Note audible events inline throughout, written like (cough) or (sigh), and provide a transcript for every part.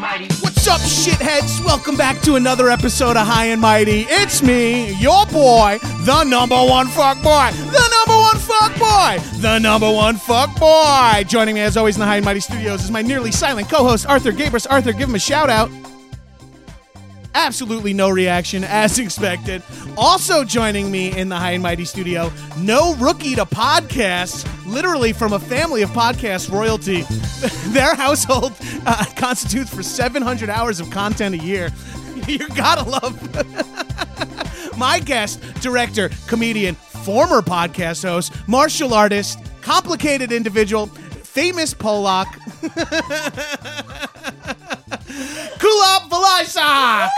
What's up, shitheads? Welcome back to another episode of High and Mighty. It's me, your boy, the number one fuck boy, the number one fuck boy, the number one fuck boy. Joining me as always in the High and Mighty studios is my nearly silent co-host Arthur Gabrus. Arthur, give him a shout out. Absolutely no reaction, as (laughs) expected. Also joining me in the High and Mighty studio, no rookie to podcasts, literally from a family of podcast royalty. (laughs) Their household uh, constitutes for 700 hours of content a year. (laughs) You gotta love my guest, director, comedian, former podcast host, martial artist, complicated individual, famous Polak. Kulap Vilaysack!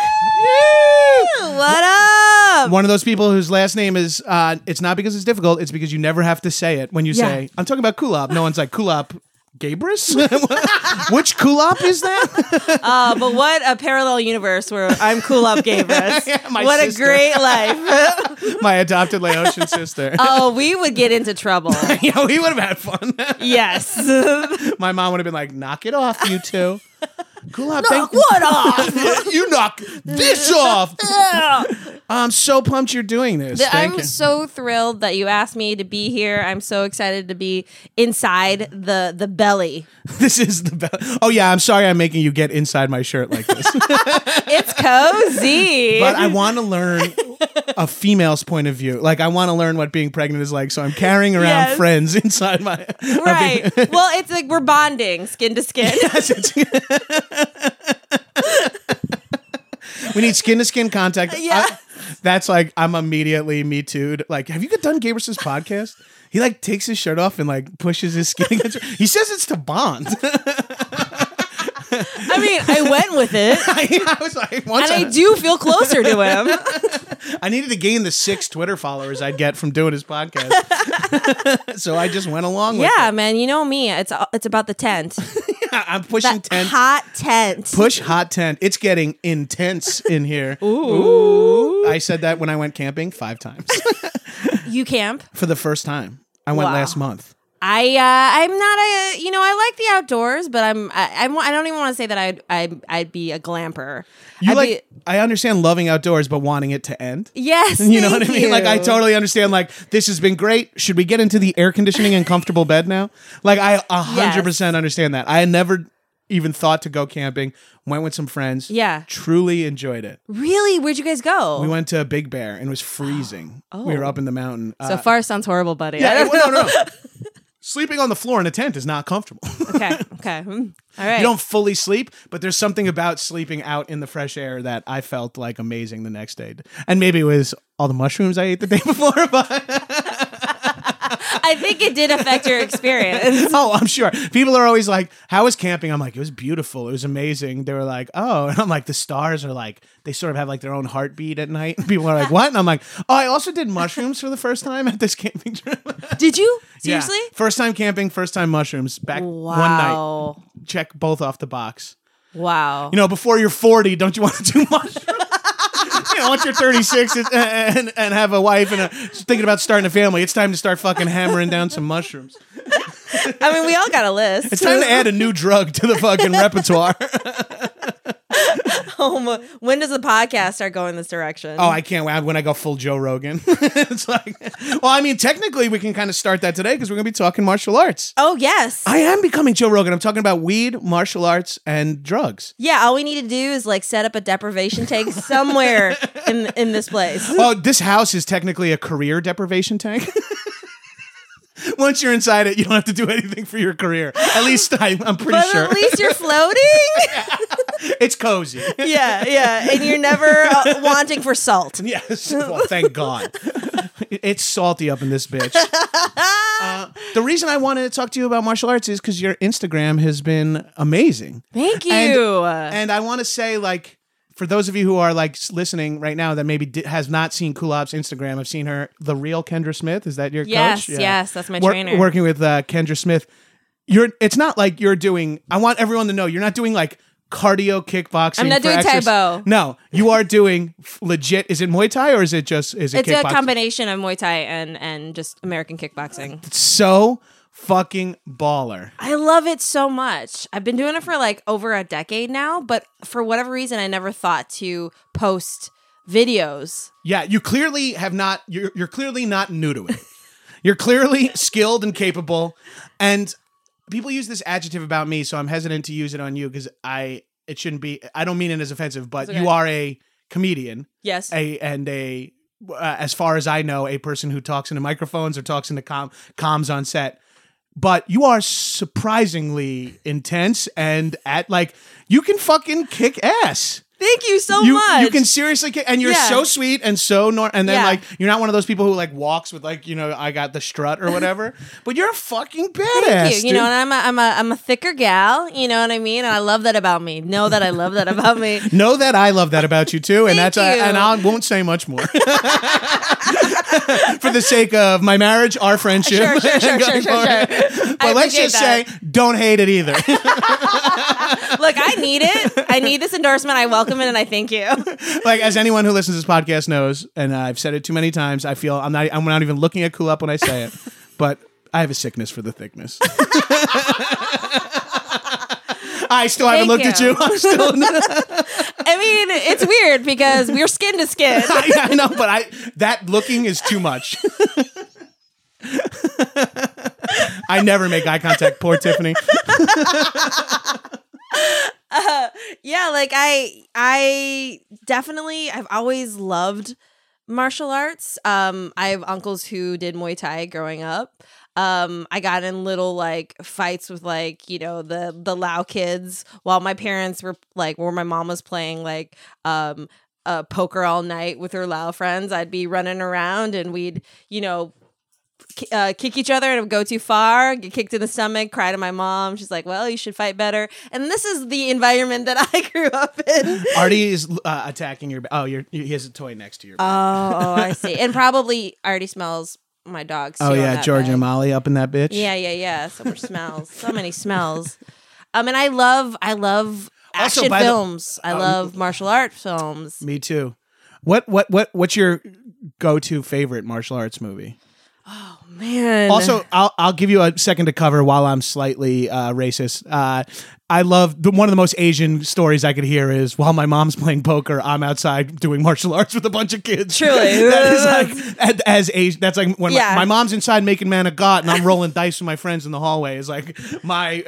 What up? One of those people whose last name is, uh, it's not because it's difficult, it's because you never have to say it when you Yeah. say, I'm talking about Kulap. No one's like, Kulap Gabrus? (laughs) Which Kulap is that? (laughs) Uh, but what a parallel universe where I'm up Gabrus. (laughs) My what sister. a great life. My adopted Laotian sister. oh, we would get into trouble. yeah, we would have had fun. yes. My mom would have been like, knock it off, you two. Kulap, Knock thank what (laughs) off? you knock this off. I'm so pumped you're doing this. Thank I'm you. so thrilled that you asked me to be here. I'm so excited to be inside the the belly. (laughs) This is the best. Oh yeah, I'm sorry I'm making you get inside my shirt like this. (laughs) It's cozy. but I want to learn a female's point of view. Like I want to learn what being pregnant is like. So I'm carrying around Yes. friends inside my right. well, it's like we're bonding skin to skin. We need skin to skin contact. Yeah. I- that's like I'm immediately me too. Like, have you got done Gabrus's podcast? He like takes his shirt off and like pushes his skin against. Her. He says it's to bond. (laughs) I mean, I went with it. (laughs) I was like, once And I, I do feel closer to him. (laughs) I needed to gain the six Twitter followers I'd get from doing his podcast. (laughs) so I just went along with it. Yeah, it. man. You know me. It's uh, it's about the tent. I'm pushing That tent. hot tent. Push hot tent. It's getting intense in here. Ooh. I said that when I went camping five times You camp. for the first time. I went Wow. last month. I uh, I'm not a you know I like the outdoors, but I'm I, I'm I don't even want to say that I'd I'd, I'd be a glamper. You I'd like? be- I understand loving outdoors, but wanting it to end. yes, (laughs) You know what I mean? Like I totally understand. Like this has been great. Should we get into the air conditioning and comfortable bed now? Like I a hundred percent understand that. I never even thought to go camping. Went with some friends. Yeah. truly enjoyed it. really. Where'd you guys go? We went to Big Bear and it was freezing. Oh. We were up in the mountain. so Uh, far, sounds horrible, buddy. I yeah, know. no, no. (laughs) Sleeping on the floor in a tent is not comfortable. (laughs) okay, okay, Hmm. all right. you don't fully sleep, but there's something about sleeping out in the fresh air that I felt like amazing the next day. And maybe it was all the mushrooms I ate the (laughs) day before, but I think it did affect your experience. (laughs) oh, I'm sure. People are always like, How was camping? I'm like, It was beautiful. It was amazing. They were like, Oh, (laughs) and I'm like, The stars are like, they sort of have like their own heartbeat at night. (laughs) People are like, What? And I'm like, Oh, I also did mushrooms for the first time at this camping trip. Did you Yeah. seriously? First time camping, first time mushrooms back one night. Check both off the box. Wow. You know, before you're 40, don't you want to do mushrooms? You know, once you're 36 and, and, and have a wife and a, thinking about starting a family, it's time to start fucking hammering down some mushrooms. I mean, we all got a list. It's time to add a new drug to the fucking repertoire. (laughs) Um, when does the podcast start going this direction? Oh, I can't wait when I go full Joe Rogan. (laughs) it's like, well, I mean, technically, we can kind of start that today because we're going to be talking martial arts. Oh, yes. I am becoming Joe Rogan. I'm talking about weed, martial arts, and drugs. yeah, all we need to do is like set up a deprivation tank (laughs) somewhere in in this place. Oh, this house is technically a career deprivation tank. (laughs) Once you're inside it, you don't have to do anything for your career. At least I, I'm pretty But sure. at least you're floating. (laughs) it's cozy. yeah, yeah, and you're never uh, (laughs) wanting for salt. Yes. Well, thank God. It's salty up in this bitch. Uh, the reason I wanted to talk to you about martial arts is because your Instagram has been amazing. Thank you. And, and I want to say, like, for those of you who are like listening right now that maybe di- has not seen Kulap's Instagram, I've seen her, the real Kendra Smith. Is that your Yes, coach? yes, that's my Wor- trainer. Working with uh, Kendra Smith. You're. It's not like you're doing. I want everyone to know you're not doing like cardio kickboxing. I'm not doing exercise. Tae Bo. No, you are doing legit. Is it Muay Thai or is it just is it it's a combination of Muay Thai and and just American kickboxing. so fucking baller. I love it so much. I've been doing it for like over a decade now, but for whatever reason, I never thought to post videos. Yeah, you clearly have not. You're you're clearly not new to it. (laughs) you're clearly skilled and capable, and people use this adjective about me, so I'm hesitant to use it on you because I it shouldn't be. I don't mean it as offensive, but It's you are a comedian, Yes. a and a uh, as far as I know, a person who talks into microphones or talks into com- comms on set. But you are surprisingly intense and at like you can fucking kick ass Thank you so you, much. You can seriously and you're Yeah. so sweet and so nor, and then Yeah. like you're not one of those people who like walks with like you know I got the strut or whatever, (laughs) but you're a fucking badass. Thank you. You know, and I'm a, I'm a I'm a thicker gal. You know what I mean? And I love that about me. Know that I love that about me. (laughs) Know that I love that about you too, and that's uh, you. and I won't say much more (laughs) for the sake of my marriage, our friendship. Sure, sure, sure, sure, sure, sure. But I let's just that. say, don't hate it either. Look, I need it. I need this endorsement. I welcome it, and I thank you. (laughs) like as anyone who listens to this podcast knows, and I've said it too many times, I feel I'm not I'm not even looking at Kulap when I say it, (laughs) but I have a sickness for the thickness. (laughs) I still haven't Thank looked at you. you. I'm still. I mean, it's weird because we're skin to skin. I, I know, but I that looking is too much. I never make eye contact. Poor Tiffany. Yeah like i i definitely i've always loved martial arts. Um i have uncles who did muay thai growing up. Um i got in little like fights with like you know the the lao kids while my parents were like where my mom was playing like um uh, poker all night with her lao friends. I'd be running around and we'd you know uh, kick each other and go too far, get kicked in the stomach, cry to my mom. She's like, well, you should fight better. And this is the environment that (laughs) I grew up in. Artie is uh, attacking your. Oh, you're, he has a toy next to your. Oh, oh, I see. And (laughs) probably already smells my dogs. oh yeah, George and Molly up in that bitch. Yeah, yeah, yeah. So much smells. So many smells. Um, and I love, I love action by the- films. I love martial art films. Me too. What what what what's your go-to favorite martial arts movie? Oh man. Also, I'll I'll give you a second to cover while I'm slightly uh, racist. Uh, I love the, one of the most Asian stories I could hear is while my mom's playing poker, I'm outside doing martial (laughs) arts with a bunch of kids. Truly. (laughs) that is like (laughs) as- as Asian. That's like when Yeah. my, my mom's inside making man of God and I'm rolling dice with my friends in the hallway. Is like my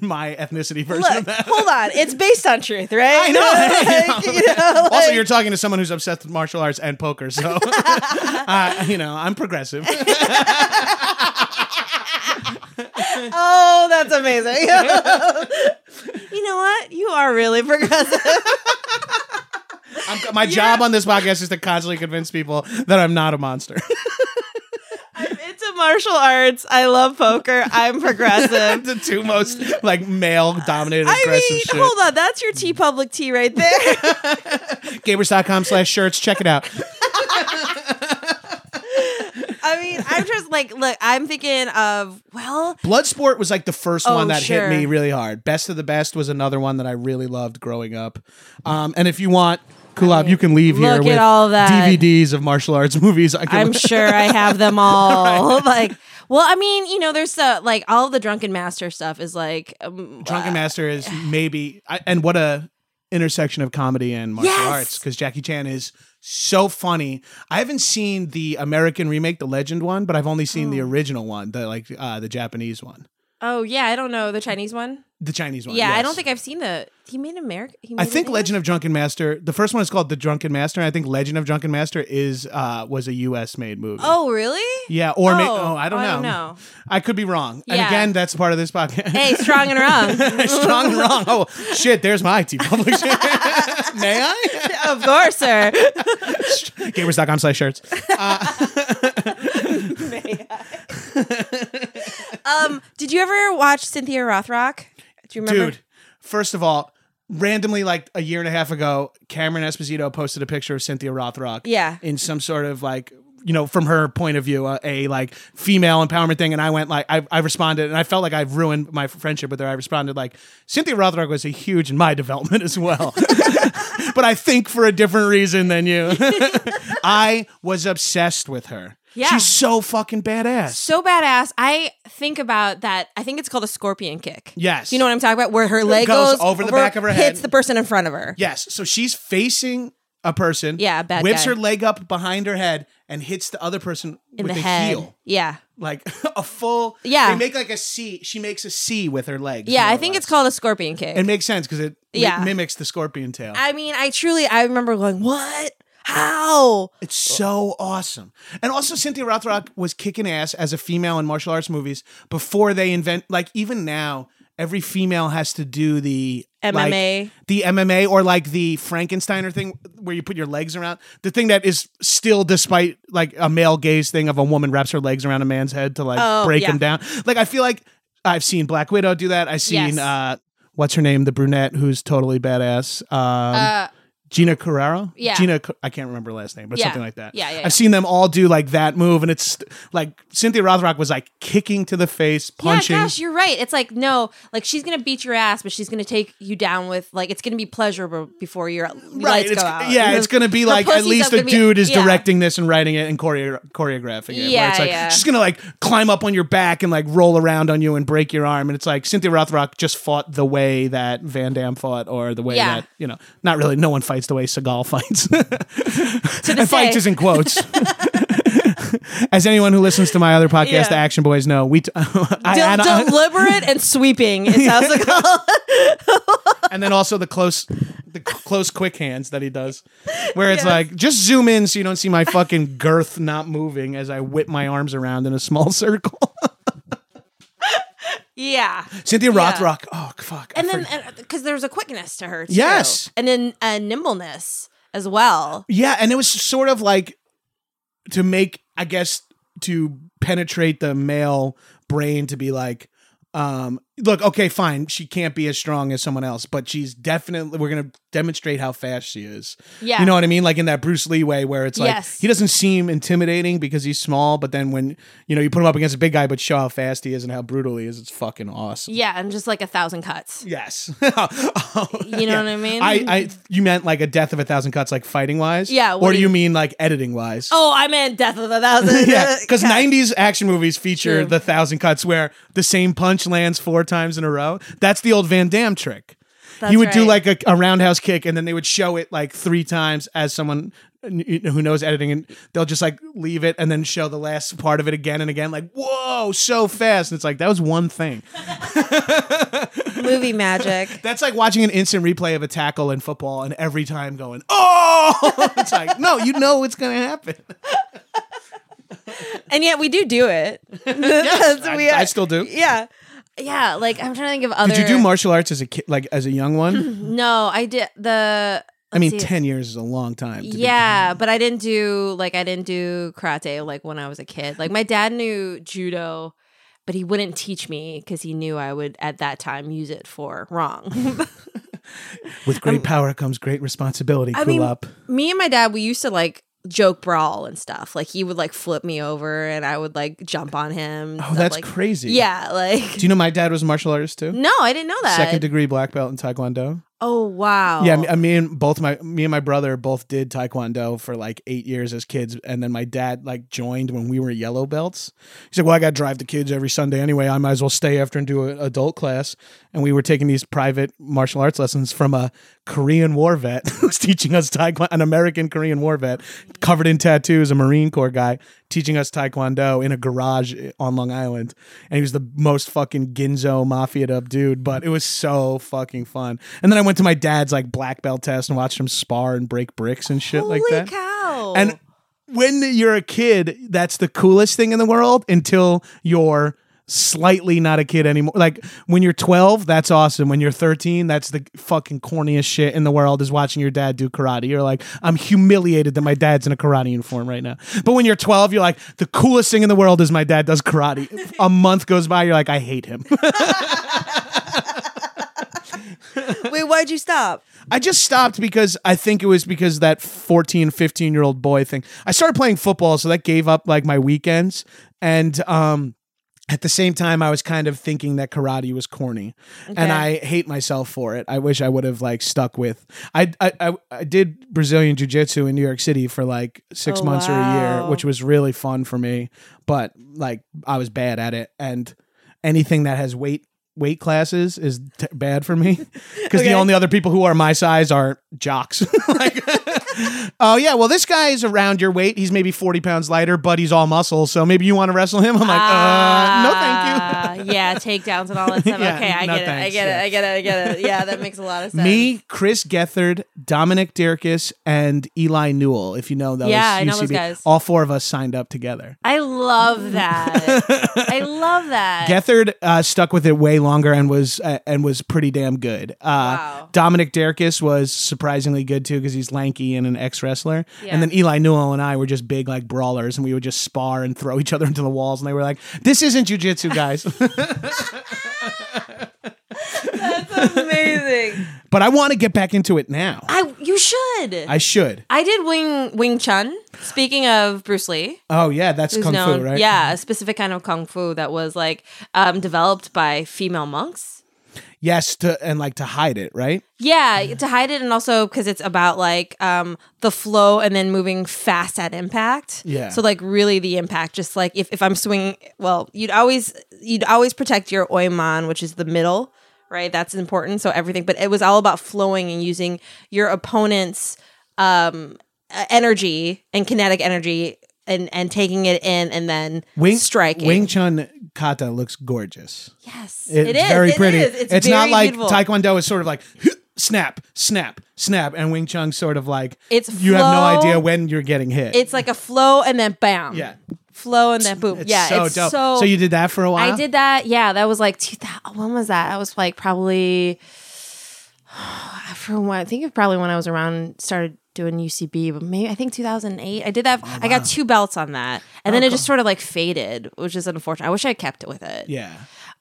my ethnicity version of that. hold on. It's based on truth, right? I know. Like, you know, also, you're talking to someone who's obsessed with martial arts and poker, so uh, you know I'm progressive. (laughs) Oh, that's amazing. (laughs) you know what? You are really progressive. (laughs) I'm, my job on this podcast is to constantly convince people that I'm not a monster. I'm into martial arts. I love poker. I'm progressive. the two most like male dominated I aggressive mean, shit. hold on. That's your TeePublic T right there. Gamers.com slash shirts. Check it out. I mean, I'm just like, look, I'm thinking of well, Bloodsport was like the first Oh, one that sure. hit me really hard. Best of the Best was another one that I really loved growing up. Um, and if you want, Kulap, you can leave here look at with all that. DVDs of martial arts (laughs) movies. I can I'm (laughs) sure I have them all. (laughs) Like, well, I mean, you know, there's uh, like all the Drunken Master stuff is like um, Drunken uh, Master is (sighs) maybe, I, and what a intersection of comedy and martial Yes! arts because Jackie Chan is so funny. I haven't seen the American remake, the Legend one, but I've only seen the Oh. original one, the like uh, the Japanese one, Oh yeah, I don't know the Chinese one. the Chinese one. Yeah, I don't think I've seen the. He made America. He made I think Legend of Drunken Master. The first one is called The Drunken Master, and I think Legend of Drunken Master is uh was a U.S. made movie. Oh really? yeah, or oh, oh, oh I don't I know. don't know. I could be wrong. And again, that's part of this podcast. Hey, strong and wrong. (laughs) Strong and wrong. Oh shit! There's my TeePublic. (laughs) May I? of course, sir. (laughs) Gamers.com slash shirts. (laughs) (laughs) Um, did you ever watch Cynthia Rothrock? Do you remember? Dude, first of all, randomly, like a year and a half ago, Cameron Esposito posted a picture of Cynthia Rothrock. Yeah. In some sort of like, you know, from her point of view, a, a like female empowerment thing. And I went like, I, I responded, and I felt like I've ruined my friendship with her. I responded like, Cynthia Rothrock was a huge in my development (laughs) as well. but I think for a different reason than you. I was obsessed with her. Yeah. She's so fucking badass. So badass. I think about that. I think it's called a scorpion kick. Yes. You know what I'm talking about? Where her leg goes goes, over the back of her head. hits the person in front of her. Yes. So she's facing a person. Yeah, bad Whips guy. her leg up behind her head and hits the other person in with the head. heel. Yeah. Like (laughs) a full. Yeah. They make like a C. She makes a C with her legs. Yeah, I think it's called a scorpion kick. It makes sense because it mi- Yeah. mimics the scorpion tail. I mean, I truly, I remember going, what? How? It's so awesome. And also, Cynthia Rothrock was kicking ass as a female in martial arts movies before they invent, like, even now, every female has to do the like, MMA. the MMA or like the Frankensteiner thing where you put your legs around. The thing that is still, despite like a male gaze thing of a woman wraps her legs around a man's head to like Oh, break yeah. him down. Like, I feel like I've seen Black Widow do that. I've seen, Yes. uh, what's her name? The brunette who's totally badass. Um, Uh, Gina Carano? Yeah. Gina, I can't remember her last name, but Yeah. something like that. Yeah, yeah, yeah. I've seen them all do like that move, and it's like Cynthia Rothrock was like kicking to the face, punching. Yeah, gosh, you're right. It's like no, like she's gonna beat your ass, but she's gonna take you down with like it's gonna be pleasurable before your lights it's, go out. yeah, it's gonna be like at least a be- dude is yeah. directing this and writing it and choreo- choreographing it. Yeah, it's like yeah. she's gonna like climb up on your back and like roll around on you and break your arm, and it's like Cynthia Rothrock just fought the way that Van Damme fought, or the way that you know, not really. No one fights the way Seagal fights. (laughs) (laughs) The and fights is in quotes. (laughs) As anyone who listens to my other podcast, Yeah. the Action Boys, know, we. T- I, Del- and, I- deliberate and sweeping. It sounds like and then also the close, the close, quick hands that he does, where it's like just zoom in so you don't see my fucking girth not moving as I whip my arms around in a small circle. Yeah. Cynthia. Rothrock. Oh fuck. I And then forg- because there's a quickness to her, too. Yes. and then a nimbleness as well. yeah, and it was sort of like to make, I guess, to penetrate the male brain to be like. Um, look, okay, fine. She can't be as strong as someone else, but she's definitely. We're gonna demonstrate how fast she is. Yeah, You know what I mean? Like in that Bruce Lee way where it's like Yes. he doesn't seem intimidating because he's small, but then when you know you put him up against a big guy but show how fast he is and how brutal he is, it's fucking awesome. yeah, and just like a thousand cuts. Yes. (laughs) You know what I mean? I, I you meant like a death of a thousand cuts like fighting wise? Yeah, Or do do you you- mean like editing wise? Oh, I meant Death of a Thousand. (laughs) yeah, because '90s action movies feature True. the thousand cuts where the same punch lands four times in a row. That's the old Van Damme trick. That's he would do like a, a roundhouse kick, and then they would show it like three times as someone who knows editing, and they'll just like leave it and then show the last part of it again and again. Like, whoa, so fast! And it's like that was one thing. (laughs) movie magic. (laughs) That's like watching an instant replay of a tackle in football, and every time going, oh, (laughs) it's like no, you know it's gonna happen. and yet we do do it. Yes, I- I still do. Yeah, yeah. Like I'm trying to think of other. Did you do martial arts as a kid, like as a young one? (laughs) No, I did the. I mean, see. ten years is a long time. Yeah, but I didn't do like I didn't do karate like when I was a kid. Like my dad knew judo, but he wouldn't teach me because he knew I would at that time use it for wrong. (laughs) (laughs) with great um, power comes great responsibility. I Cool mean, up. me and my dad, we used to like joke brawl and stuff. Like he would like flip me over and I would like jump on him. Oh, that's like- crazy. Yeah, like Do you know my dad was a martial artist too? no, I didn't know that. Second degree black belt in Taekwondo. oh wow. Yeah, me, me and both my me and my brother both did taekwondo for like eight years as kids, and then my dad like joined when we were yellow belts. He's like, "Well, I got to drive the kids every Sunday anyway. I might as well stay after and do an adult class." And we were taking these private martial arts lessons from a Korean War vet (laughs) who's teaching us taekwondo, an American Korean War vet, covered in tattoos, a Marine Corps guy, teaching us taekwondo in a garage on Long Island. And he was the most fucking Ginzo mafiaed up dude, but it was so fucking fun. And then I went to my dad's like black belt test and watched him spar and break bricks and shit Holy like that. cow. And when you're a kid, that's the coolest thing in the world until you're slightly not a kid anymore. Like when you're 12, that's awesome. When you're 13, that's the fucking corniest shit in the world is watching your dad do karate. You're like, I'm humiliated that my dad's in a karate uniform right now. But when you're 12, you're like, the coolest thing in the world is my dad does karate. (laughs) a month goes by, you're like, I hate him. (laughs) Wait, why'd you stop? I just stopped because I think it was because that 14, 15 year old boy thing. I started playing football, so that gave up like my weekends. And um, at the same time, I was kind of thinking that karate was corny, and I hate myself for it. I wish I would have like stuck with. I I, I, I did Brazilian jiu jitsu in New York City for like six Oh, months or a year, which was really fun for me. But like I was bad at it, and anything that has weight weight classes is t- bad for me (laughs) because the only other people who are my size are jocks. (laughs) like, (laughs) oh yeah, well this guy is around your weight. He's maybe forty pounds lighter, but he's all muscle. So maybe you want to wrestle him. I'm like, uh, no, thank you. Ah, (laughs) yeah, takedowns and all that stuff. (laughs) Yeah, okay, I no get it. I get yeah. it. I get it. I get it. Yeah, that makes a lot of (laughs) sense. Me, Chris Gethard, Dominic Dierkes, and Eli Newell. If you know those, Yeah, I know those guys. All four of us signed up together. I love that. I love that. Gethard uh, stuck with it way longer and was uh, and was pretty damn good. Uh, Wow. Dominic Dierkes was surprisingly good too because he's lanky and an ex wrestler. Yeah. And then Eli Newell and I were just big like brawlers, and we would just spar and throw each other into the walls. And they were like, "This isn't jujitsu, guys." That's amazing. but I want to get back into it now. I you should. I should. I did Wing Wing Chun. Speaking of Bruce Lee, Oh yeah, that's kung known, fu, right? yeah, a specific kind of kung fu that was like um, developed by female monks. Yes, to and like to hide it, right? Yeah, to hide it, and also because it's about like um, the flow and then moving fast at impact. Yeah. So like really the impact, just like if, if I'm swinging, well, you'd always you'd always protect your oiman, which is the middle, right? That's important. So everything, but it was all about flowing and using your opponent's um, energy and kinetic energy and and taking it in and then Wing striking. Wing Chun kata looks gorgeous. yes, It's it is very It pretty. is. It's, It's, very not like beautiful. Taekwondo is sort of like snap, snap, snap, and Wing Chun sort of like It's you have no idea when you're getting hit. It's like a flow and then bam. yeah, Flow and then boom. it's yeah, so it's dope. so. you did that for a while. I did that. Yeah, that was like 2000. When was that? I was like probably (sighs) from what I think of probably when I was around started doing UCB, but maybe I think 2008. I did that. Oh, I got two belts on that, and then it just sort of like faded, which is unfortunate. I wish I had kept it with it. Yeah.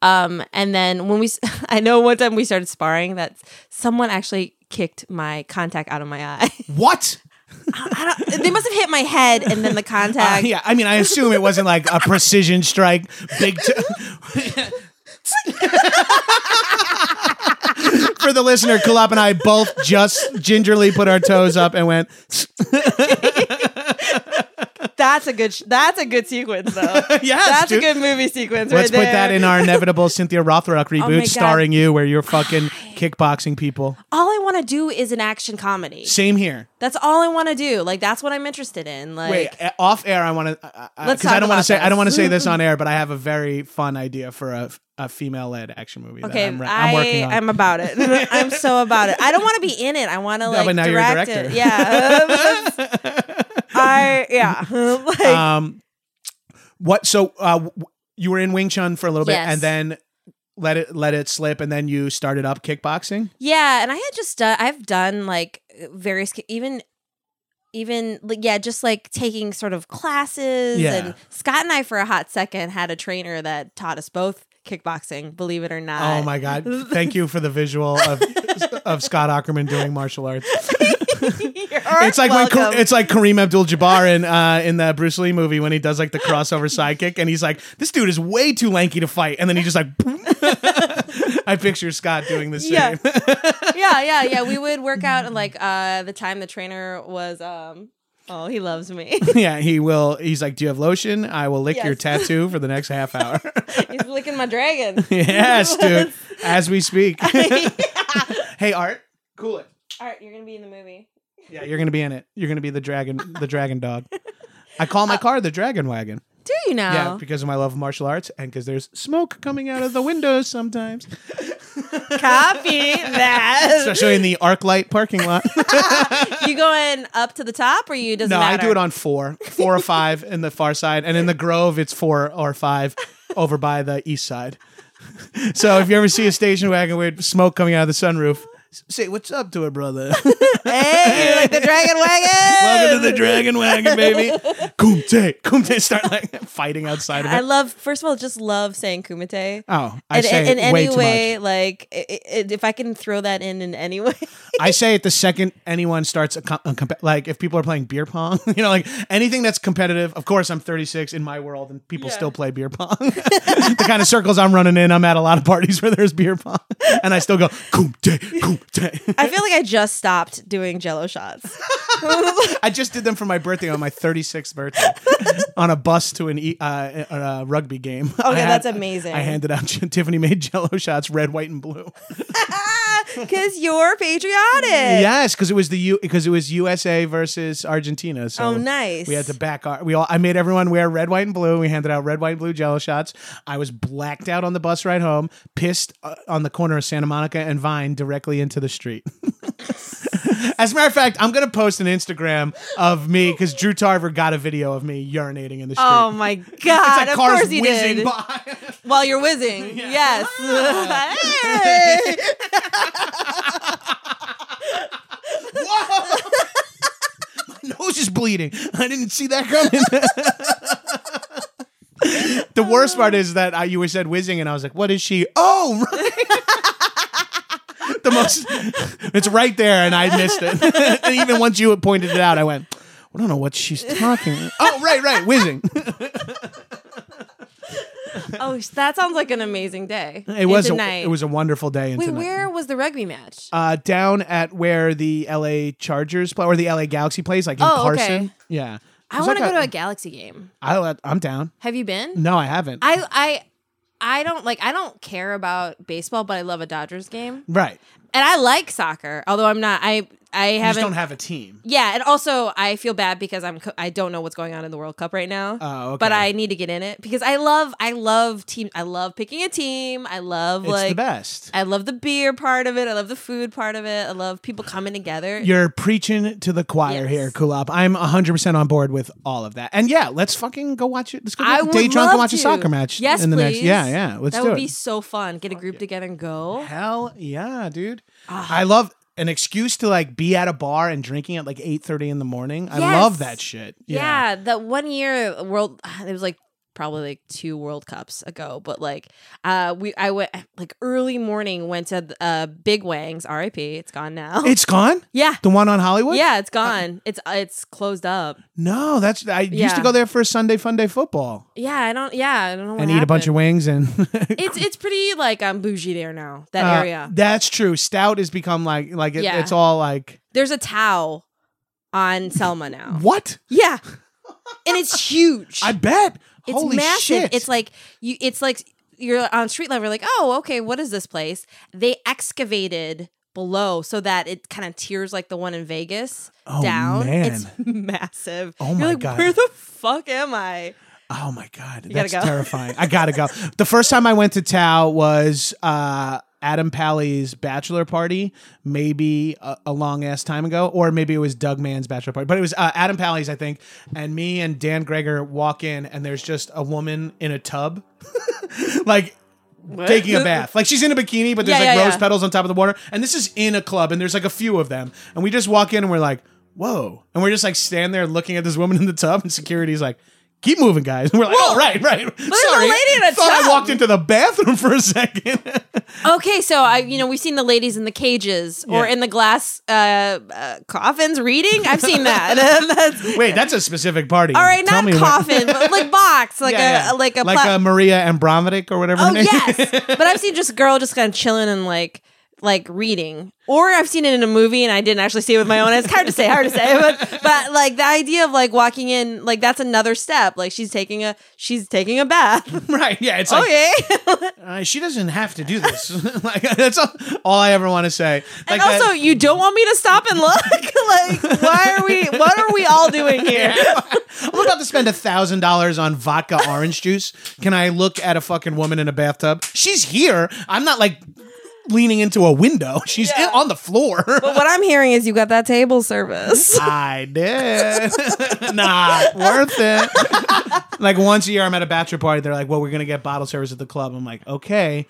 Um, and then when we, s- (laughs) I know one time we started sparring that someone actually kicked my contact out of my eye. (laughs) What? I don't, they must have hit my head, and then the (laughs) Uh, contact. yeah, I mean, I assume it wasn't like a precision strike, big. T- For the listener, Kulap and I both just gingerly put our toes up and went. (laughs) That's a good. Sh- that's a good sequence, though. (laughs) Yes, that's dude. a good movie sequence. Let's right put that in our (laughs) inevitable Cynthia Rothrock reboot, God. starring you, where you're fucking (sighs) kickboxing people. All I want to do is an action comedy. Same here. That's all I want to do. Like that's what I'm interested in. Like Wait, uh, off air, I want to Let's because I don't want to say I don't want to say this on air, but I have a very fun idea for a, a female led action movie. that okay, I'm, re- I'm working on. am about it. (laughs) (laughs) I'm so about it. I don't want to be in it. I want to like but now you're a direct director. it. (laughs) Yeah. I yeah. like um, what? So uh, you were in Wing Chun for a little bit, Yes. and then let it let it slip, and then you started up kickboxing. Yeah, and I had just done. I've done like various, even, even like yeah, just like taking sort of classes. Yeah. And Scott and I, for a hot second, had a trainer that taught us both kickboxing. Believe it or not. oh my god! Thank you for the visual of (laughs) of Scott Aukerman doing martial arts. It's like when Ka- it's like Kareem Abdul-Jabbar in uh, in the Bruce Lee movie when he does like the crossover sidekick and he's like, "This dude is way too lanky to fight," and then he just like. (laughs) I picture Scott doing the same. Yeah. (laughs) yeah, yeah, yeah. We would work out and like uh the time the trainer was um oh he loves me. (laughs) yeah, he will. He's like, "Do you have lotion? I will lick your (laughs) tattoo for the next half hour." (laughs) He's licking my dragon. yes, dude. As we speak. hey, Art, cool it. All right, you're gonna be in the movie. Yeah, you're gonna be in it. You're gonna be the dragon, the dragon dog. I call my uh, car the dragon wagon. Do you know? Yeah, because of my love of martial arts and because there's smoke coming out of the windows sometimes, Copy that. especially in the ArcLight parking lot. (laughs) (laughs) you going up to the top or you doesn't no, I do it on four, four or five in the far side, and in the Grove it's four or five over by the east side. (laughs) So if you ever see a station wagon with smoke coming out of the sunroof, say what's up to it, brother. (laughs) (laughs) Hey, you like the dragon wagon? Welcome to the dragon wagon, baby. (laughs) Kumite, kumite. Start like fighting outside of it. I love. First of all, just love saying kumite. oh, I in, say in, it in way any too way, much. like i i if I can throw that in in any way, I say it the second anyone starts a, com- a comp- like if people are playing beer pong, you know, like anything that's competitive. Of course, I'm 36 in my world, and people Yeah. still play beer pong. the kind of circles I'm running in, I'm at a lot of parties where there's beer pong, and I still go kumite, kumite. (laughs) I feel like I just stopped doing Jello shots. (laughs) I just did them for my birthday on my 36th birthday (laughs) on a bus to an e- uh, a, a rugby game. Okay, that's amazing. I handed out Tiffany made Jello shots, red, white, and blue. Because you're patriotic. Yes, because it was the U because it was USA versus Argentina. So Oh, nice. We had to back our we all I made everyone wear red, white, and blue. We handed out red, white, and blue jello shots. I was blacked out on the bus ride home, pissed uh, on the corner of Santa Monica and Vine directly into the street. (laughs) As a matter of fact, I'm gonna post an Instagram of me because Drew Tarver got a video of me urinating in the street. Oh my god! (laughs) it's like of cars course he whizzing did. by. While you're whizzing, (laughs) yes. Whoa! My nose is bleeding. I didn't see that coming. the worst part is that I, you were said whizzing, and I was like, "What is she?" Oh, right. The most. (laughs) It's right there, and I missed it. (laughs) and even once you had pointed it out, I went, "I don't know what she's talking." oh, right, right, whizzing. (laughs) oh, that sounds like an amazing day. It was. A, night. it was a wonderful day. into Wait, night. where was the rugby match? Uh, down at where the LA Chargers play or the LA Galaxy plays, like in Oh, okay. Carson. Yeah. I want to like go to a Galaxy game. I, I'm down. Have you been? No, I haven't. I I I don't like I don't care about baseball, but I love a Dodgers game. right. And I like soccer, although I'm not I I You just haven't don't have a team. Yeah, and also I feel bad because I'm co- I don't know what's going on in the World Cup right now. Oh, okay. But I need to get in it because I love I love team I love picking a team. I love It's like the best. I love the beer part of it. I love the food part of it. I love people coming together. You're preaching to the choir Yes. here, Kulap. I'm 100% on board with all of that. And yeah, let's fucking go watch it. Let's go I get would day drunk love and watch to. a soccer match. Yes, in the please. next. Yeah, yeah. Let's that do would it. be so fun. Get a group together and go. Hell yeah, dude. Ah. I love an excuse to like be at a bar and drinking at like 8:30 in the morning. I love that shit. Yeah. that one year world (sighs) it was like probably like two World Cups ago, but like uh we I went like early morning went to uh Big Wang's RIP. It's gone now. It's gone? yeah. The one on Hollywood? Yeah, it's gone. It's uh, it's closed up. No, that's I used to go there for Sunday fun day football Yeah, I don't. Yeah, I don't know. And eat a bunch of wings and (laughs) It's it's pretty like um bougie there now. That Uh, area. That's true. Stout has become like like it, Yeah. it's all like There's a Tao on Selma now. what? Yeah, and it's huge. (laughs) I bet. It's Holy massive. shit! It's like you. It's like you're on street level. You're like, oh, okay, what is this place? They excavated below so that it kind of tears like the one in Vegas Oh, down. man. It's (laughs) massive. Oh, my like, God. Where the fuck am I? oh my god, gotta that's go. (laughs) terrifying. I gotta go. The first time I went to Tao was uh, Adam Pally's bachelor party, maybe a, a long ass time ago, or maybe it was Doug Mand's bachelor party. But it was uh, Adam Pally's, I think. And me and Dan Gregor walk in, and there's just a woman in a tub, (laughs) like. Taking a bath, like she's in a bikini, but there's Yeah, like yeah, rose yeah. petals on top of the water. And this is in a club, and there's like a few of them. And we just walk in, and we're like, "Whoa!" And we're just like stand there looking at this woman in the tub, and security's like, keep moving, guys. And (laughs) we're like, oh, right, right. there's a Sorry. lady in a Thought I walked into the bathroom (laughs) for a second. Okay, so I, you know, we've seen the ladies in the cages or Yeah. in the glass uh, uh, coffins reading. I've seen that. (laughs) That's- Wait, that's a specific party. all right, Tell not me what- coffin, but like box, like Yeah, yeah. a like a like pla- Maria Abramovic or whatever. her Oh name yes, but I've seen just a girl just kind of chilling and like like reading, or I've seen it in a movie and I didn't actually see it with my own eyes. It's hard to say, hard to say, but (laughs) but like the idea of like walking in, like that's another step. Like she's taking a she's taking a bath. (laughs) right. Yeah, it's like okay, (laughs) uh, she doesn't have to do this. like that's all, all I ever want to say. Like and also that- you don't want me to stop and look. like why are we? What are we all doing here? I'm about to spend a thousand dollars on vodka orange juice. Can I look at a fucking woman in a bathtub? She's here. I'm not like leaning into a window. (laughs) She's in, on the floor. But what I'm hearing is you got that table service. (laughs) I did. (laughs) Not worth it. like once a year, I'm at a bachelor party. They're like, "Well, we're gonna get bottle service at the club." I'm like, "Okay."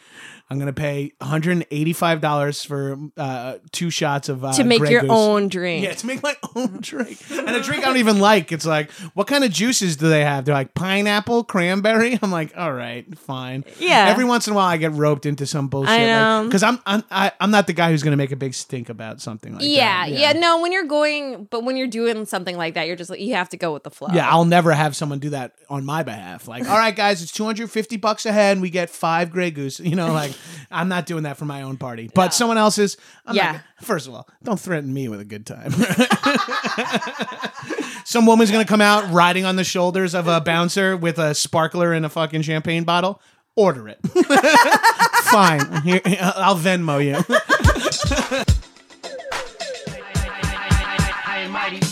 I'm gonna pay 185 dollars for uh, two shots of uh, to make Grey your Goose. own drink. Yeah, to make my (laughs) own drink. And a drink I don't even like. It's like, what kind of juices do they have? They're like pineapple, cranberry. (laughs) I'm like, all right, fine. Yeah. Every once in a while, I get roped into some bullshit. I know. Because I'm, I'm, I, I'm not the guy who's going to make a big stink about something like Yeah, that. Yeah, yeah, No, when you're going, but when you're doing something like that, you're just like you have to go with the flow. Yeah, I'll never have someone do that on my behalf. Like, all right, guys, it's 250 bucks a head and we get five Grey Goose. (laughs) You know, like, I'm not doing that for my own party. But someone else's, I'm Yeah. not gonna- first of all, don't threaten me with a good time. (laughs) Some woman's going to come out riding on the shoulders of a bouncer with a sparkler and a fucking champagne bottle. Order it. (laughs) Fine. Here, I'll Venmo you.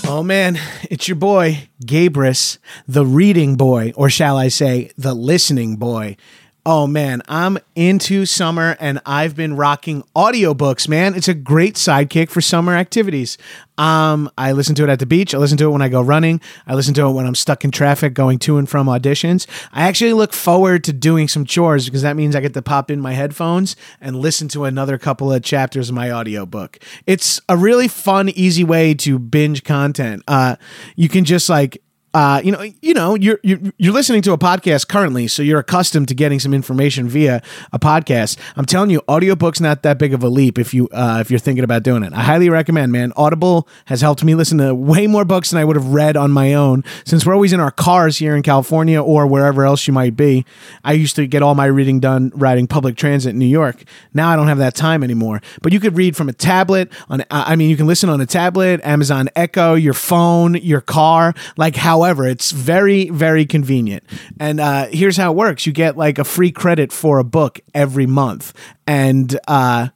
Oh man, it's your boy, Gabrus, the reading boy, or shall I say, the listening boy. Oh man, I'm into summer and I've been rocking audiobooks, man. It's a great sidekick for summer activities. Um, I listen to it at the beach. I listen to it when I go running. I listen to it when I'm stuck in traffic going to and from auditions. I actually look forward to doing some chores because that means I get to pop in my headphones and listen to another couple of chapters of my audiobook. It's a really fun, easy way to binge content. Uh, you can just like uh, you know, you know, you're, you're you're listening to a podcast currently, so you're accustomed to getting some information via a podcast. I'm telling you, audiobook's not that big of a leap if you uh, if you're thinking about doing it. I highly recommend, man. Audible has helped me listen to way more books than I would have read on my own. Since we're always in our cars here in California or wherever else you might be, I used to get all my reading done riding public transit in New York. Now I don't have that time anymore. But you could read from a tablet. On I mean, you can listen on a tablet, Amazon Echo, your phone, your car, like however. It's very, very convenient. And uh, here's how it works you get like a free credit for a book every month. And uh,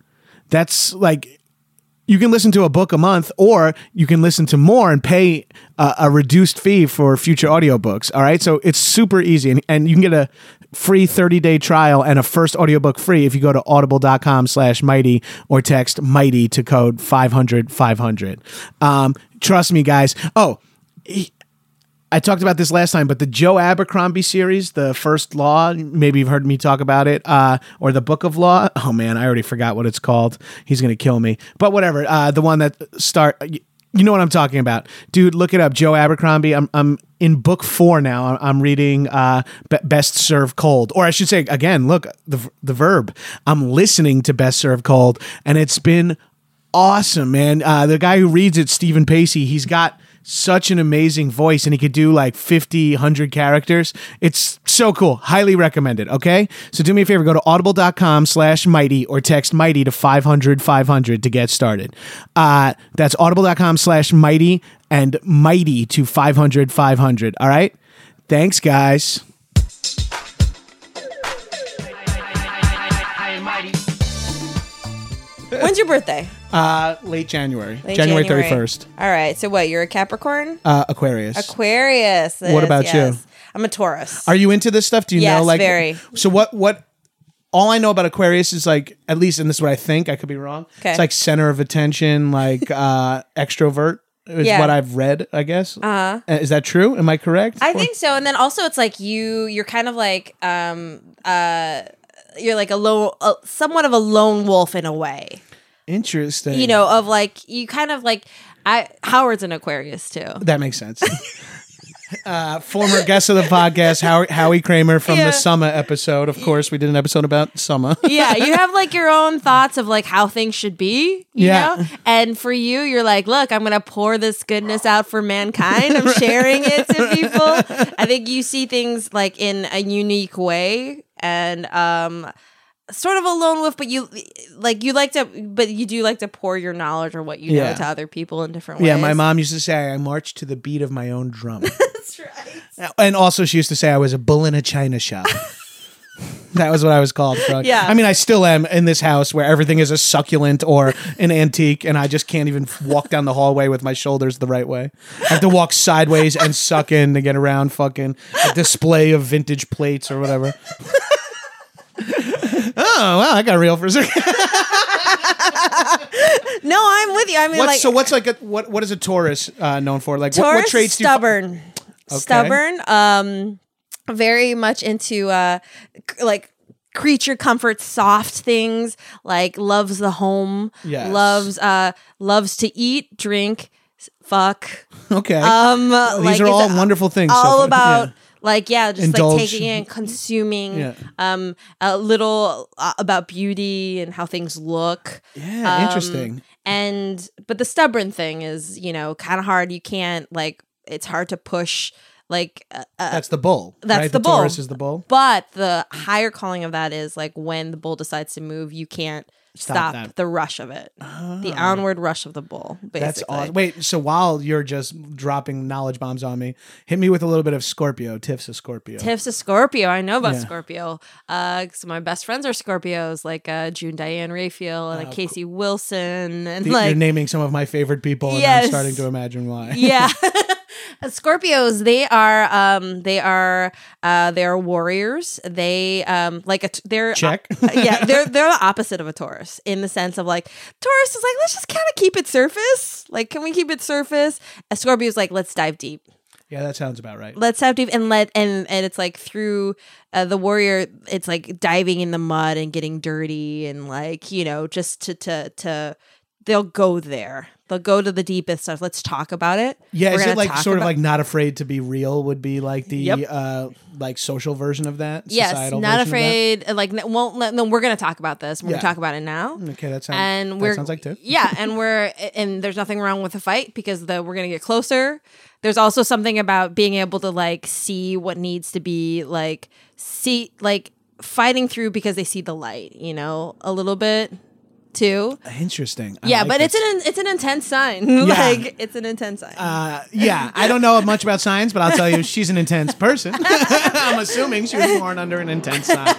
that's like, you can listen to a book a month or you can listen to more and pay a, a reduced fee for future audiobooks all right so it's super easy and, and you can get a free 30-day trial and a first audiobook free if you go to audible.com slash mighty or text mighty to code 500 500 um, trust me guys oh I talked about this last time, but the Joe Abercrombie series, the First Law, maybe you've heard me talk about it, uh, or the Book of Law. (laughs) Oh man, I already forgot what it's called. He's gonna kill me. But whatever. Uh, the one that start. You know what I'm talking about, dude. Look it up, Joe Abercrombie. I'm I'm in book four now. I'm reading uh, Be- Best Served Cold, or I should say again. Look the the verb. I'm listening to Best Served Cold, and it's been awesome, man. Uh, the guy who reads it, Steven Pacey, he's got such an amazing voice and he could do like 50, 100 characters. It's so cool. Highly recommended. Okay. So do me a favor, go to audible.com slash mighty or text mighty to 500 500 to get started. Uh, that's audible.com slash mighty and mighty to 500 500. All right. Thanks, guys. When's your birthday? Uh, late January, Late January 31st. All right. So what? You're a Capricorn. Uh, Aquarius. Aquarius. What about you? I'm a Taurus. Are you into this stuff? Do you Yes, know like very. So what what all I know about Aquarius is like at least and this is what I think, I could be wrong. Okay. It's like center of attention, like uh (laughs) extrovert is Yeah. what I've read, I guess. Uh-huh. Is that true? Am I correct? I Or- think so. And then also it's like you you're kind of like um uh you're like a low uh, somewhat of a lone wolf in a way. Interesting. You know, of like you kind of like I Howard's an Aquarius too. that makes sense. (laughs) uh, former guest of the podcast, Howie, Howie Kremer from Yeah. the Summer episode. Of course, we did an episode about Summer. (laughs) yeah, you have like your own thoughts of like how things should be, you Yeah. know? And for you, you're like, look, I'm gonna pour this goodness out for mankind. I'm (laughs) sharing it to people. I think you see things like in a unique way and um sort of a lone wolf, but you like you like to but you do like to pour your knowledge or what you Yeah. know to other people in different ways. Yeah, my mom used to say I march to the beat of my own drum. (laughs) That's right. and also, she used to say I was a bull in a china shop. (laughs) that was what I was called. Yeah. I mean, I still am in this house where everything is a succulent or an antique, and I just can't even walk down the hallway with my shoulders the right way. I have to walk sideways and suck in to get around fucking a display of vintage plates or whatever. (laughs) oh wow, I got real for a second. (laughs) No, I'm with you. I mean What's, like so what's like a what? What is a Taurus uh, known for? Like what, Taurus, what traits do you? fi- stubborn, stubborn. Um, very much into uh, c- like creature comfort, soft things. Like loves the home. Yes. Loves uh loves to eat, drink, s- fuck. Okay, Um, these like, are it's all wonderful things. so All far. about. Yeah. Like yeah, just Indulge. like taking in, consuming, Yeah. um, a little uh, about beauty and how things look. Yeah, Um, interesting. and but the stubborn thing is you know kind of hard you can't like it's hard to push like uh, That's the bull. that's right? the bull. Taurus is the bull. but the higher calling of that is like when the bull decides to move you can't Stop stop, that. the rush of it the onward rush of the bull basically That's awesome. Wait, so while you're just dropping knowledge bombs on me, hit me with a little bit of Scorpio. Tiff's a Scorpio. Tiff's a Scorpio. I know about Yeah. Scorpio. Uh, so my best friends are Scorpios, like uh, June Diane Raphael and Oh, uh, Casey Wilson, and The- like you're naming some of my favorite people, and I'm starting to imagine why. yeah (laughs) (laughs) (laughs) scorpios they are um they are uh they're warriors they um like a t- they're Check. (laughs) yeah they're they're the opposite of a taurus in the sense of like taurus is like let's just kind of keep it surface like can we keep it surface a scorpio is like let's dive deep yeah, that sounds about right. let's dive deep and let and and it's like through uh, the warrior it's like diving in the mud and getting dirty and like you know just to to to they'll go there they'll go to the deepest stuff let's talk about it Yeah, We're is it like sort of like not afraid to be real would be like the Yep. uh like social version of that? yes societal not afraid uh, like won't let no we're gonna talk about this we're Yeah. gonna talk about it now Okay, that sounds and we're sounds like Tiff. yeah and we're and there's nothing wrong with the fight because the we're gonna get closer there's also something about being able to like see what needs to be like see like fighting through because they see the light you know a little bit too Interesting. I yeah like but this. it's an it's an intense sign (laughs) like it's an intense sign Uh, yeah, I don't know much about signs, but I'll tell you, she's an intense person. (laughs) I'm assuming she was born under an intense sign. (laughs)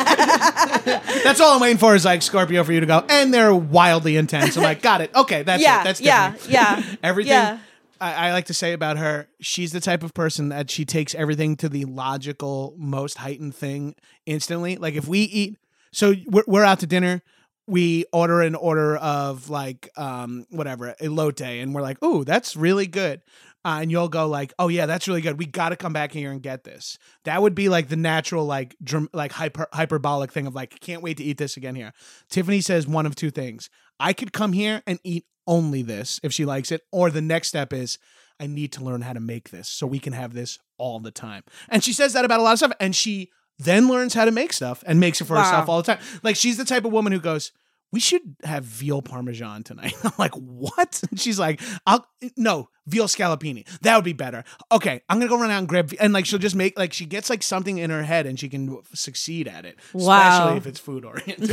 that's all I'm waiting for is like Scorpio for you to go, and they're wildly intense. I'm like, got it. Okay, that's Yeah, it. That's yeah, yeah, everything. yeah. I, I like to say about her, she's the type of person that she takes everything to the logical, most heightened thing instantly. Like if we eat, so we're, we're out to dinner, we order an order of like um whatever elote, and we're like, oh, that's really good. Uh, and you'll go like, "Oh yeah, that's really good. We got to come back here and get this." That would be like the natural, like, dram- like hyper hyperbolic thing of like, "Can't wait to eat this again here." Tiffany says one of two things: I could come here and eat only this if she likes it, or the next step is I need to learn how to make this so we can have this all the time. And she says that about a lot of stuff, and she then learns how to make stuff and makes it for Wow. herself all the time. Like she's the type of woman who goes, "We should have veal parmesan tonight." (laughs) I'm like, "What?" (laughs) And she's like, "I'll no veal scallopini. That would be better." Okay, I'm gonna go run out and grab. And like she'll just make like she gets like something in her head and she can succeed at it, Wow. especially if it's food (laughs) oriented.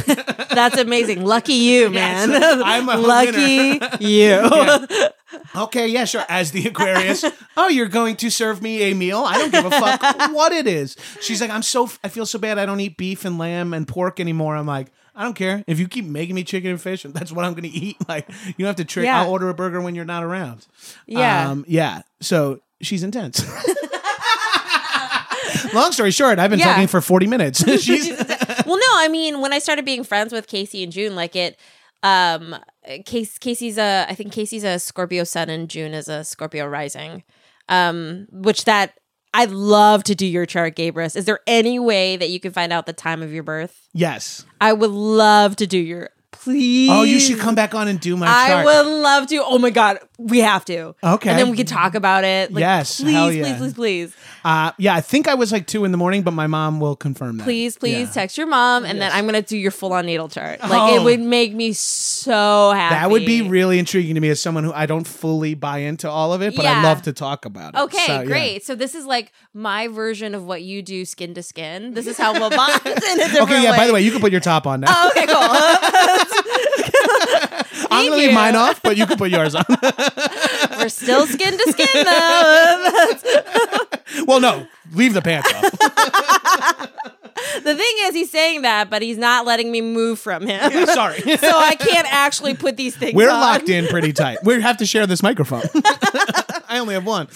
that's amazing lucky you Yes, man I'm a lucky winner. you Okay, yeah, sure. As the Aquarius, oh, you're going to serve me a meal? I don't give a fuck what it is. She's like, I'm so, I feel so bad. I don't eat beef and lamb and pork anymore. I'm like, I don't care if you keep making me chicken and fish. And that's what I'm going to eat. (laughs) Like, you don't have to trick. Yeah. I'll order a burger when you're not around. Yeah. um, yeah. So she's intense. (laughs) Long story short, I've been Yeah. talking for 40 minutes. (laughs) she's well no i mean when i started being friends with casey and june like it um Case, casey's a i think casey's a scorpio sun and june is a scorpio rising um which that i'd love to do your chart gabrus is there any way that you can find out the time of your birth yes. i would love to do your please Oh, you should come back on and do my I chart. would love to. Oh my god! We have to. Okay. And then we could talk about it. Like, Yes, Please, hell please, yeah. please, please. Uh, yeah, I think I was like two in the morning, but my mom will confirm that. Please, please Yeah. text your mom and then I'm gonna do your full on natal chart. Like Oh. it would make me so happy. That would be really intriguing to me as someone who I don't fully buy into all of it, but I Yeah. love to talk about it. Okay, So, yeah. great. So this is like my version of what you do skin to skin. This is how we'll bond in a (laughs) different Okay, yeah. By the way, you can put your top on now. Oh, okay, cool. (laughs) (laughs) (laughs) I'm gonna leave mine off, but you can put yours on. (laughs) We're still skin to skin though. (laughs) well, no, leave the pants off. the thing is, he's saying that, but he's not letting me move from him. Sorry. so I can't actually put these things. We're on. locked in pretty tight. We have to share this microphone. I only have one.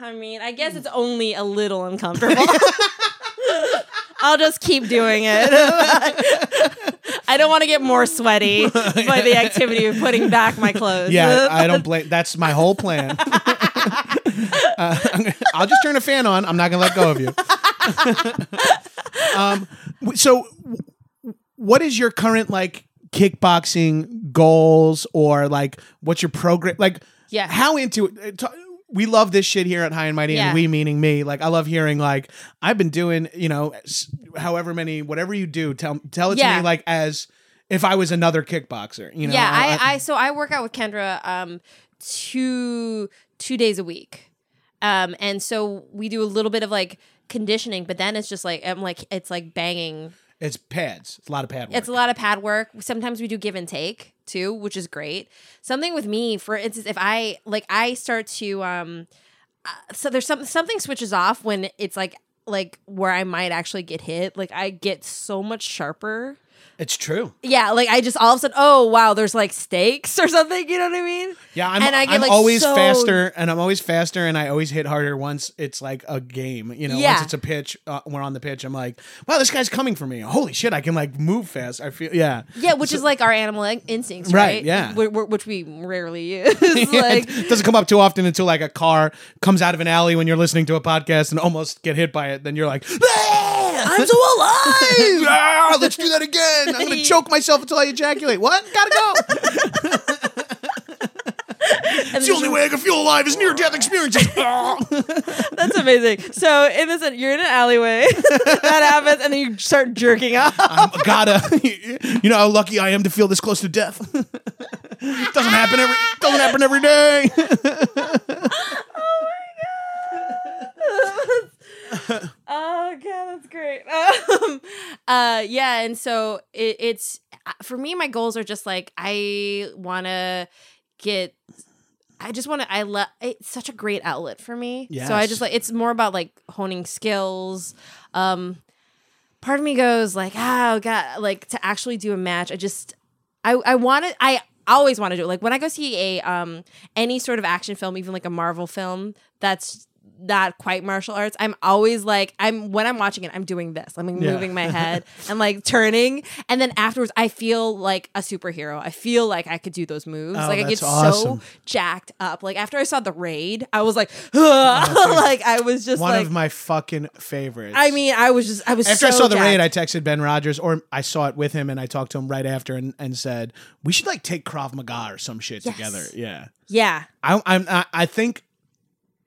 I mean, I guess it's only a little uncomfortable. I'll just keep doing it. (laughs) I don't want to get more sweaty by the activity of putting back my clothes. Yeah, I don't (laughs) blame. That's my whole plan. (laughs) Uh, I'll just turn a fan on. I'm not gonna let go of you. um, so, what is your current like kickboxing goals, or like what's your program? Like, Yeah. how into it? uh, t- we love this shit here at High and Mighty, Yeah. and we meaning me. Like, I love hearing like I've been doing, you know, however many, whatever you do. Tell tell it to me like as if I was another kickboxer. You know, yeah, I, I so I work out with Kendra um two two days a week. Um and so we do a little bit of like conditioning, but then it's just like I'm like it's like banging it's pads. It's a lot of pad work. It's a lot of pad work. Sometimes we do give and take too, which is great. Something with me, for instance, if I like, I start to um, uh, so there's some something switches off when it's like like where I might actually get hit. Like I get so much sharper. It's true. Yeah, like I just all of a sudden, oh wow, there's like stakes (laughs) or something. You know what I mean? Yeah, I'm, And I get, I'm like, always so- faster, and I'm always faster, and I always hit harder once it's like a game. You know, Yeah. once it's a pitch, uh, we're on the pitch. I'm like, wow, this guy's coming for me. Holy shit, I can like move fast. I feel, yeah, Yeah, which is like our animal in- instincts, Right, right? yeah. Wh- wh- which we rarely (laughs) use. (laughs) Like, it doesn't come up too often until like a car comes out of an alley when you're listening to a podcast and almost get hit by it. Then you're like, "Ah, I'm so alive! (laughs) Ah, let's do that again. I'm gonna (laughs) choke myself until I ejaculate. What? Gotta go. (laughs) It's the only way I can feel alive is near death experiences. That's amazing. So in this, you're in an alleyway. that happens, and then you start jerking off. I'm gotta. You know how lucky I am to feel this close to death. doesn't happen every. Doesn't happen every day. (laughs) Oh god, that's great. (laughs) Um, uh, yeah, and so it, it's for me. My goals are just like I want to get. I just want to. I love. It's such a great outlet for me. So I just like. It's more about like honing skills. Um, part of me goes like, oh god, like to actually do a match. I just, I, I want to. I always want to do it. Like when I go see a um any sort of action film, even like a Marvel film, that's not quite martial arts. I'm always like, I'm when I'm watching it, I'm doing this. I'm like Yeah. moving my (laughs) head and like turning, and then afterwards, I feel like a superhero. I feel like I could do those moves. Oh, like I get awesome. so jacked up. Like after I saw the raid, I was (laughs) like, like I was just One like. of my fucking favorites. I mean, I was just, I was after I so saw the raid, I texted Ben Rogers, or I saw it with him, and I talked to him right after, and, and said we should like take Krav Maga or some shit Yes. together. Yeah, yeah, I, I'm. I, I think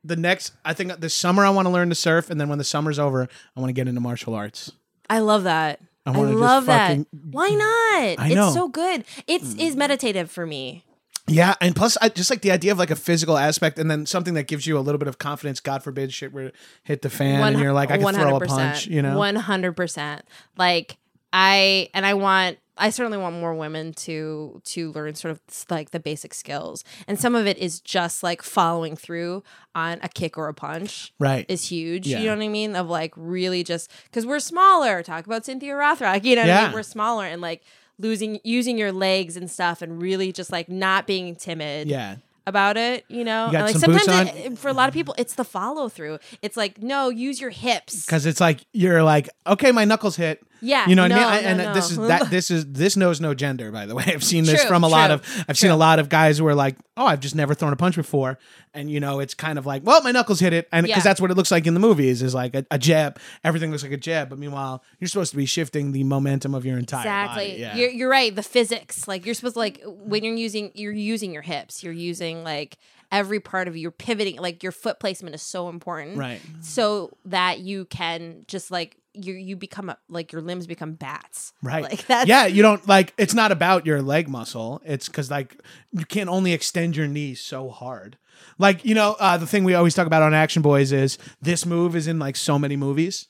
the next. I think this summer I want to learn to surf, and then when the summer's over, I want to get into martial arts. I love that. I I, love that. Why not? I know. It's so good. It's is meditative for me. Yeah, and plus, I just like the idea of like a physical aspect, and then something that gives you a little bit of confidence. God forbid, shit were hit the fan, and you're like, I can throw a punch. You know, one hundred percent. Like I and I want. I certainly want more women to to learn sort of like the basic skills, and some of it is just like following through on a kick or a punch. right? Is huge. Yeah. You know what I mean? Of like really just because we're smaller. Talk about Cynthia Rothrock. You know what I mean? We're smaller and like losing using your legs and stuff, and really just like not being timid yeah, about it, you know. You like sometimes it- for a lot of people, it's the follow through. It's like no, use your hips. because it's like you're like, okay, my knuckles hit. Yeah, you know what no, I mean. I, no, and this is that (laughs) this is this knows no gender. By the way, (laughs) I've seen this True, from a lot of I've seen a lot of guys who are like, oh, I've just never thrown a punch before, and you know, it's kind of like, well, my knuckles hit it, and because Yeah. that's what it looks like in the movies is like a, a jab. Everything looks like a jab, but meanwhile, you're supposed to be shifting the momentum of your entire Exactly. body. Yeah. You're you're right. The physics, like you're supposed to like when you're using you're using your hips. You're using like every part of you. You're pivoting. Like your foot placement is so important, Right. So that you can just like you you become a, like your limbs become bats, Right. Like that. yeah, you don't like it's not about your leg muscle. It's cuz like you can only extend your knees so hard. Like, you know, uh, the thing we always talk about on Action Boys is this move is in like so many movies.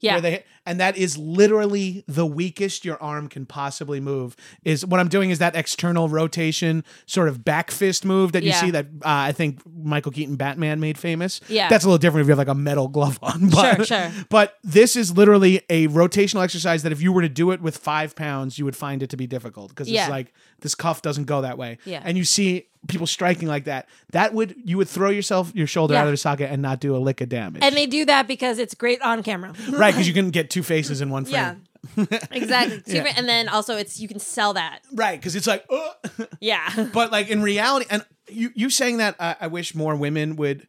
yeah. where they and that is literally the weakest your arm can possibly move is what i'm doing is that external rotation sort of back fist move that you Yeah. see that uh, i think michael keaton batman made famous Yeah. that's a little different if you have like a metal glove (laughs) on but, Sure, sure. but this is literally a rotational exercise that if you were to do it with five pounds you would find it to be difficult because Yeah. it's like this cuff doesn't go that way Yeah. and you see people striking like that that would you would throw yourself your shoulder Yeah. out of the socket and not do a lick of damage and they do that because it's great on camera. right because you can get two faces in one frame yeah. (laughs) exactly. Super- And then also it's you can sell that. Right, because it's like, uh, (laughs) Yeah. (laughs) but like in reality, and you you saying that uh, I wish more women would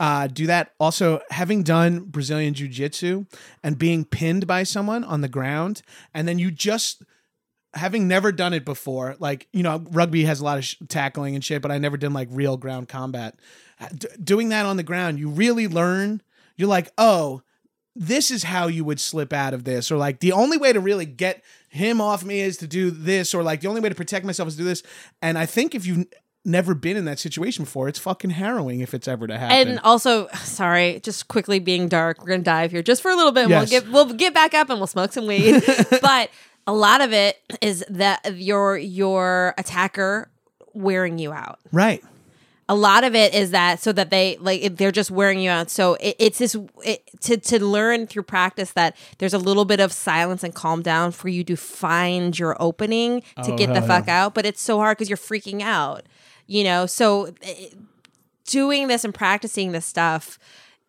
uh, do that. Also, having done Brazilian jiu jitsu and being pinned by someone on the ground, and then you just having never done it before, like you know, rugby has a lot of sh- tackling and shit, but I never done like real ground combat. D- doing that on the ground, you really learn. You're like, oh, this is how you would slip out of this or like the only way to really get him off me is to do this or like the only way to protect myself is to do this and i think if you've never been in that situation before it's fucking harrowing if it's ever to happen And also, sorry, just quickly being dark. We're gonna dive here just for a little bit. and Yes. We'll get we'll get back up and we'll smoke some weed. (laughs) but a lot of it is that your your attacker wearing you out. right A lot of it is that so that they like they're just wearing you out. So it, it's this it, to to learn through practice that there's a little bit of silence and calm down for you to find your opening to Oh, get the fuck out. But it's so hard because you're freaking out. You know, so it, doing this and practicing this stuff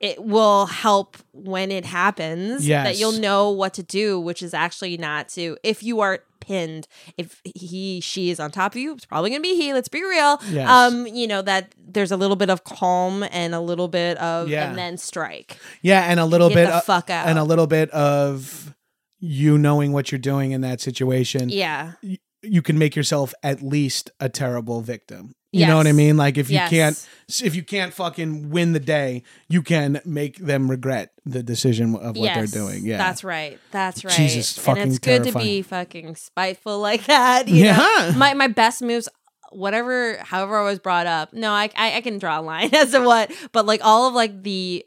it will help when it happens that you'll know what to do which is actually not to if you are pinned if he she is on top of you it's probably gonna be he let's be real Yes. um you know that there's a little bit of calm and a little bit of Yeah. and then strike yeah and a little Get bit the o- fuck out. and a little bit of you knowing what you're doing in that situation yeah y- you can make yourself at least a terrible victim you know what i mean? Like if you Yes. can't if you can't fucking win the day you can make them regret the decision of what yes, they're doing. Yeah. That's right. That's right. Jesus, and fucking it's good to be fucking spiteful like that you know? Yeah. my my best moves whatever however i was brought up no I, I i can draw a line (laughs) as to what but like all of like the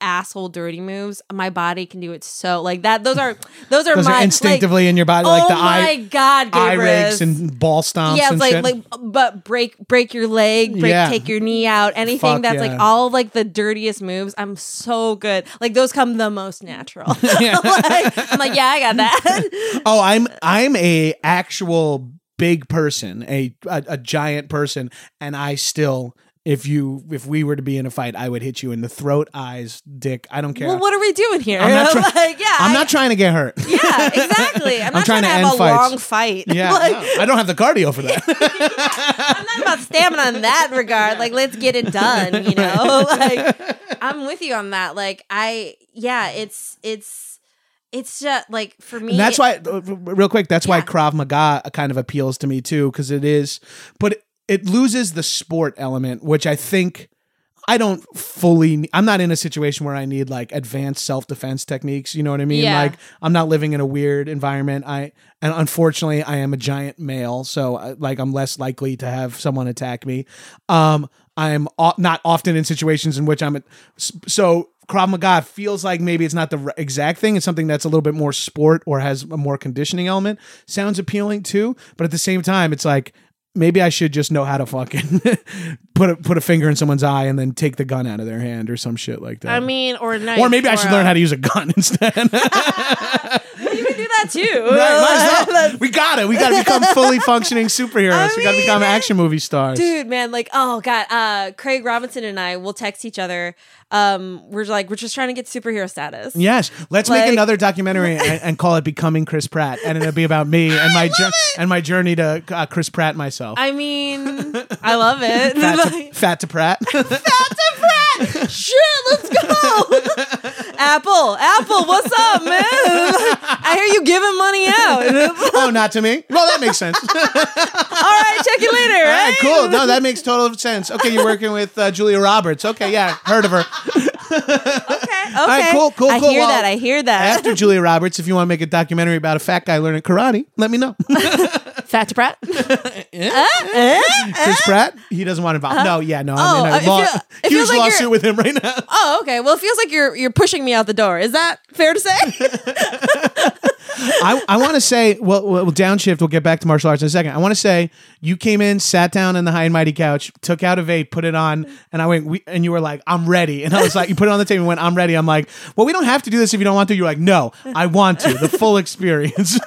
asshole dirty moves my body can do it so like that those are (laughs) those are those my are instinctively like, in your body oh like the oh my eye god eye rakes and ball stomps yeah, like shit. like but break break your leg, break Yeah. take your knee out, anything Fuck that's yeah. like all like the dirtiest moves. I'm so good. Like those come the most natural. (laughs) (laughs) like, I'm like, yeah, I got that. oh i'm i'm a actual big person a, a a giant person and i still if you if we were to be in a fight i would hit you in the throat eyes dick i don't care well, what are we doing here? I'm not (laughs) try- like, yeah, i'm I- not trying to get hurt Yeah, exactly. (laughs) I'm, I'm not trying trying, to to, have a fights. long fight. yeah (laughs) Like, no, i don't have the cardio for that I'm not about stamina in that regard. Like, let's get it done. You know, like I'm with you on that. Like, I yeah, it's it's it's just like for me. And that's why, real quick, that's why Krav Maga kind of appeals to me too, because it is, but it, loses the sport element, which I think I don't fully. I'm not in a situation where I need like advanced self defense techniques. You know what I mean? Yeah. Like I'm not living in a weird environment. I and unfortunately I am a giant male, so uh, like I'm less likely to have someone attack me. Um, I'm o- not often in situations in which I'm. So Krav Maga feels like maybe it's not the exact thing. It's something that's a little bit more sport or has a more conditioning element. Sounds appealing too, but at the same time, it's like maybe I should just know how to fucking (laughs) put a, put a finger in someone's eye and then take the gun out of their hand or some shit like that. I mean, or knife, or maybe I should learn how to use a gun (laughs) instead. (laughs) You can do that too. (laughs) Right, might as well. (laughs) We got it. We got to become fully (laughs) functioning superheroes. I we got to become action movie stars. Dude, man, like, oh god, uh, Craig Robinson and I will text each other. Um, we're like, we're just trying to get superhero status. Yes, let's make another documentary and, and call it "Becoming Chris Pratt," and it'll be about me and my jour- and my journey to uh, Chris Pratt myself. I mean, I love it. fat, to, Like, fat to Pratt. Shit, let's go. (laughs) Apple, Apple, what's up, man? I hear you giving money out. (laughs) oh, not to me. Well, that makes sense. (laughs) All right, check you later. All right, right? cool. No, that makes total sense. Okay, you're working with uh, Julia Roberts. Okay, yeah, heard of her. Okay, okay. right, cool, cool, I cool. hear Well, that. I hear that. After Julia Roberts, if you want to make a documentary about a fat guy learning karate, let me know. To Pratt. (laughs) Eh? Uh, eh? uh, Chris uh. Pratt, he doesn't want to involve. Uh-huh. No, yeah, no, Oh, I'm uh, in it a law- feel- it huge feels like lawsuit you're- with him right now. (laughs) Oh, okay. Well, it feels like you're you're pushing me out the door. Is that fair to say? (laughs) I, I want to say, well, well, downshift. We'll get back to martial arts in a second. I want to say, you came in, sat down on the high and mighty couch, took out a vape, put it on, and I went, we, and you were like, I'm ready. And I was like, you put it on the table and went, I'm ready. I'm like, well, we don't have to do this if you don't want to. You're like, no, I want to. The full experience.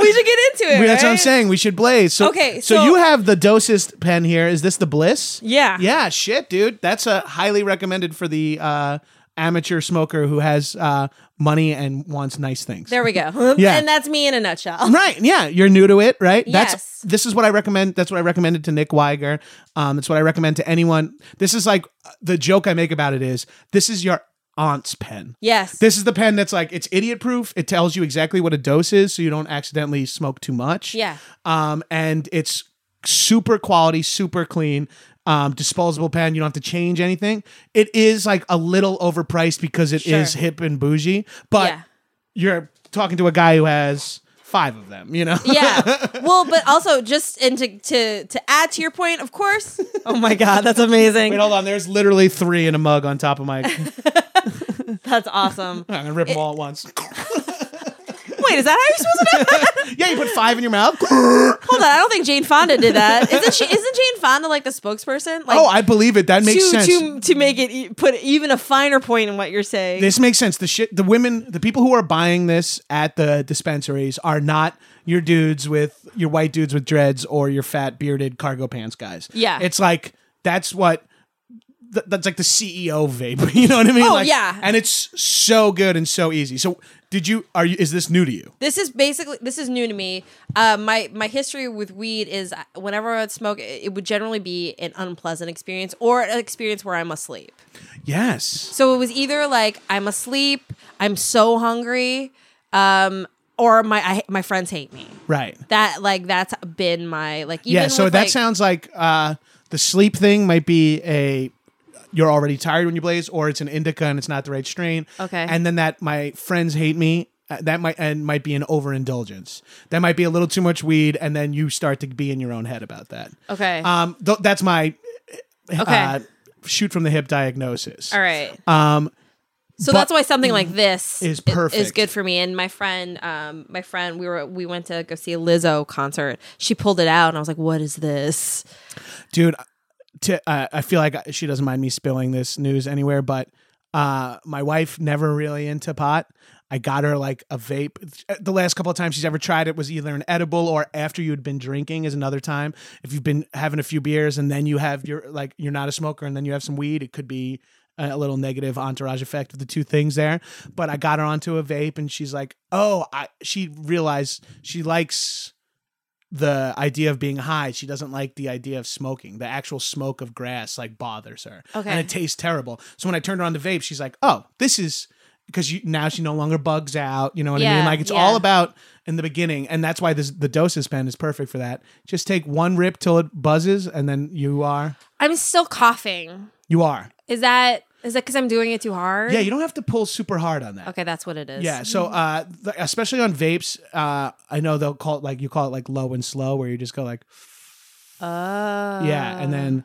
We should get into it. That's what I'm right? saying. We should blaze. So, Okay, so, so- you have the dosist pen here. Is this the Bliss? Yeah. Yeah. Shit, dude. That's a highly recommended for the uh, amateur smoker who has uh, money and wants nice things. There we go. (laughs) Yeah. And that's me in a nutshell. Right. Yeah. You're new to it, right? Yes. That's this is what I recommend. That's what I recommended to Nick Weiger. Um, it's what I recommend to anyone. This is like the joke I make about it is this is your aunt's pen. Yes. This is the pen that's like it's idiot proof. It tells you exactly what a dose is, so you don't accidentally smoke too much. Yeah. Um, and it's super quality, super clean. Um, disposable pen. You don't have to change anything. It is like a little overpriced because it is Sure. hip and bougie, but yeah. you're talking to a guy who has five of them. You know. Yeah. (laughs) Well, but also just and to to to add to your point, of course. Oh my god, that's amazing. Wait, hold on. There's literally three in a mug on top of my. (laughs) (laughs) That's awesome. I'm gonna rip them all at once. Wait, is that how you're supposed to do it? (laughs) yeah, you put five in your mouth. (laughs) Hold on, I don't think Jane Fonda did that. Isn't she? Isn't Jane Fonda like the spokesperson? Like oh, I believe it. That makes to, sense. to to make it e- put even a finer point in what you're saying. This makes sense. The shit, the women, the people who are buying this at the dispensaries are not your dudes with your white dudes with dreads or your fat bearded cargo pants guys. Yeah. it's like that's what. Th- That's like the CEO vape, (laughs) you know what I mean? Oh, Like, yeah. and it's so good and so easy. So, did you? Are you? Is this new to you? This is basically this is new to me. Uh, my my history with weed is uh, whenever I would smoke, it, it would generally be an unpleasant experience or an experience where I'm asleep. Yes. So it was either like I'm asleep, I'm so hungry, um, or my I, my friends hate me. Right. That like that's been my like even yeah. So that like- sounds like uh, the sleep thing might be a you're already tired when you blaze, or it's an indica and it's not the right strain. Okay. And then that my friends hate me. uh, That might and might be an overindulgence. That might be a little too much weed, and then you start to be in your own head about that. okay. Um, th- that's my uh, shoot from the hip diagnosis. All right. Um, So But- that's why something like this Is i- Is perfect. good for me. And my friend, um, my friend, we were we went to go see a Lizzo concert. She pulled it out, and I was like, "What is this?" dude to, uh, i feel like she doesn't mind me spilling this news anywhere but uh, my wife never really into pot. I got her like a vape. The last couple of times she's ever tried it was either an edible or after you'd been drinking is another time. If you've been having a few beers and then you have your like you're not a smoker and then you have some weed it could be a little negative entourage effect of the two things there. But i got her onto a vape and she's like oh i she realized she likes the idea of being high. She doesn't like the idea of smoking. The actual smoke of grass like bothers her. Okay. And it tastes terrible. So when I turned her on the vape, she's like, "Oh, this is because you now she no longer bugs out. You know what I mean? Like it's yeah. all about in the beginning, and that's why this the dosist pen is perfect for that. Just take one rip till it buzzes, and then you are I'm still coughing. you are. Is that is that because I'm doing it too hard? Yeah, you don't have to pull super hard on that. Okay, that's what it is. Yeah, so uh, th- especially on vapes, uh, I know they'll call it like you call it like low and slow, where you just go like Oh. Yeah, and then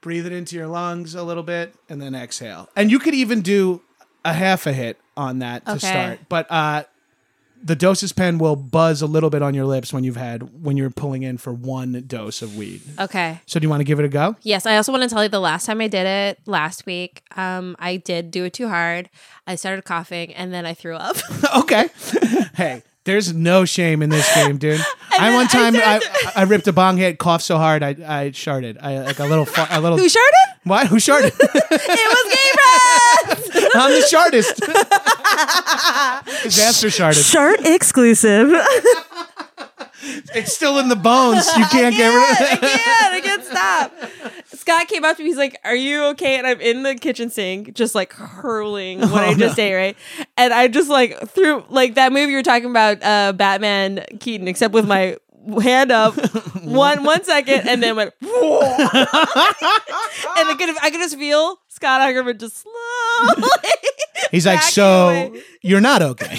breathe it into your lungs a little bit and then exhale. And you could even do a half a hit on that to Okay. start. But uh the dosist pen will buzz a little bit on your lips when you've had when you're pulling in for one dose of weed. Okay. So do you want to give it a go? Yes, I also want to tell you the last time I did it last week, um, I did do it too hard. I started coughing and then I threw up. (laughs) okay. (laughs) hey, there's no shame in this game, dude. (laughs) I one time I, said- I, ripped a bong hit, coughed so hard I I sharted. I like a little fa- a little Who sharted? What? Who sharted? (laughs) It was Gabriel. (laughs) I'm the shartist. Disaster shartist. Shart exclusive. It's still in the bones. You can't get rid of I it. can't. I can't stop. Scott came up to me. He's like, "Are you okay?" And I'm in the kitchen sink, just like hurling what I just (laughs) ate, right? And I just like threw like that movie you were talking about, uh, Batman Keaton, except with my hand up (laughs) one one second, and then went, (laughs) and I could I could just feel Scott Aukerman just slowly. He's like, so away." you're not okay.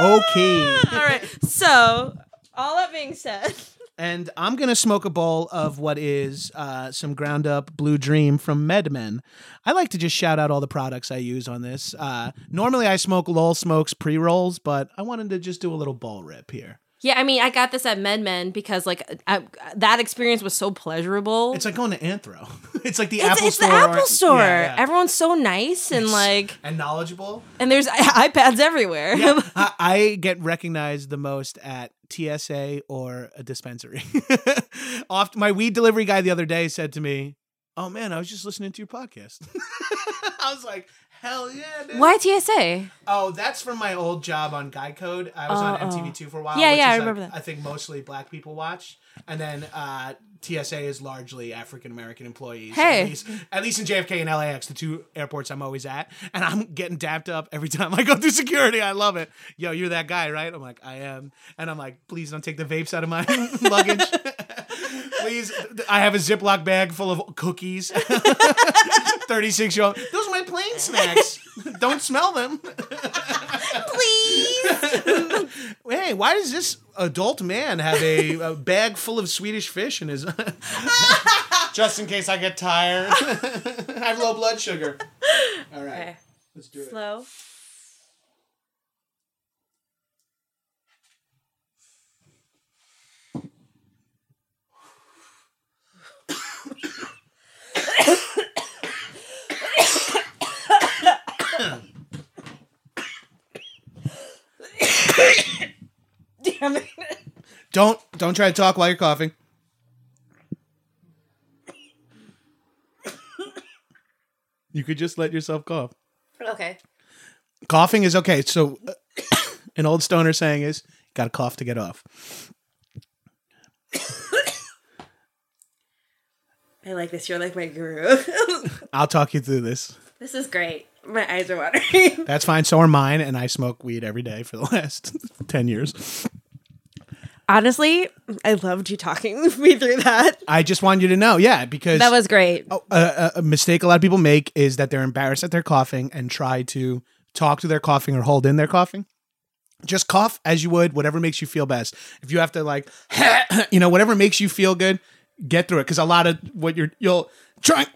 okay. All right. So, all that being said, And I'm gonna smoke a bowl of what is uh, some ground up Blue Dream from MedMen. I like to just shout out all the products I use on this. Uh, normally I smoke Lowell Smokes pre rolls, but I wanted to just do a little bowl rip here. yeah, I mean, I got this at MedMen because like I, that experience was so pleasurable. It's like going to Anthro. (laughs) it's like the It's, Apple it's store. It's the Apple Store. Yeah, yeah. Everyone's so nice and like, and knowledgeable. and there's (laughs) iPads everywhere. Yeah, (laughs) I, I get recognized the most at TSA or a dispensary. (laughs) Oft, my weed delivery guy the other day said to me, "Oh man, I was just listening to your podcast." (laughs) I was like, "Hell yeah, dude!" Why TSA? Oh, that's from my old job on Guy Code. I was Oh, on oh. MTV2 for a while. Yeah, which yeah, is, I remember like, that. I think mostly black people watch, and then uh, TSA is largely African American employees. Hey. at least, at least in JFK and LAX, the two airports I'm always at, and I'm getting dapped up every time I go through security. I love it. Yo, you're that guy, right? I'm like, I am, and I'm like, please don't take the vapes out of my (laughs) luggage. (laughs) Please, I have a Ziploc bag full of cookies. (laughs) 36 year old. Those are my plane snacks. Don't smell them. Please. Hey, why does this adult man have a, a bag full of Swedish fish in his? Just in case I get tired. I have low blood sugar. All right, Okay. let's do it. Slow. (coughs) Damn it. Don't don't try to talk while you're coughing. You could just let yourself cough. Okay. Coughing is okay. So, (coughs) an old stoner saying is, "Got to cough to get off." (coughs) I like this. You're like my guru. (laughs) I'll talk you through this. this is great. My eyes are watering. (laughs) That's fine. So are mine, and I smoke weed every day for the last (laughs) ten years. Honestly, I loved you talking (laughs) me through that. I just want you to know, yeah, because That was great. Oh, a, a, a mistake a lot of people make is that they're embarrassed that they're coughing and try to talk to their coughing or hold in their coughing. Just cough as you would, whatever makes you feel best. If you have to like, you know, whatever makes you feel good, get through it. Because a lot of what you're you'll try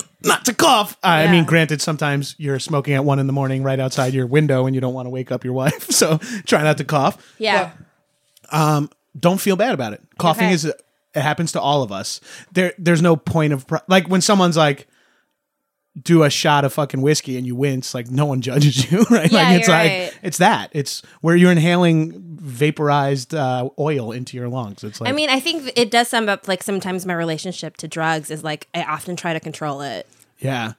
(clears throat) not to cough. I Yeah. mean, granted, sometimes you're smoking at one in the morning right outside your window and you don't want to wake up your (laughs) wife, so try not to cough. Yeah. Um. Don't feel bad about it. Coughing Okay. is it happens to all of us. There, there's no point of pro- like when someone's like do a shot of fucking whiskey and you wince, like no one (laughs) judges you, (laughs) right? Yeah, like it's like right. it's that. It's where you're inhaling vaporized uh, oil into your lungs. It's like I mean, I think it does sum up like sometimes my relationship to drugs is like I often try to control it. yeah.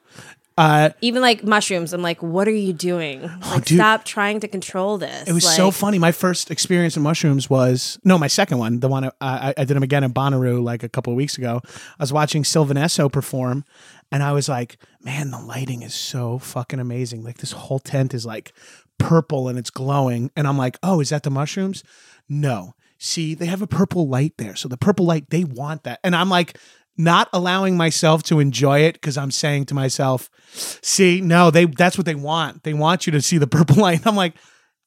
Uh, Even like mushrooms, I'm like, what are you doing? Like, Oh, dude. stop trying to control this. It was so funny. My first experience in mushrooms was no, my second one, the one I, I, I did them again in Bonnaroo like a couple of weeks ago. I was watching Sylvan Esso perform, and I was like, "Man, the lighting is so fucking amazing! Like this whole tent is like purple and it's glowing." And I'm like, "Oh, is that the mushrooms?" No. See, they have a purple light there, so the purple light they want that, and I'm like. Not allowing myself to enjoy it because I'm saying to myself, "See, no, they that's what they want. They want you to see the (laughs) purple light." And I'm like,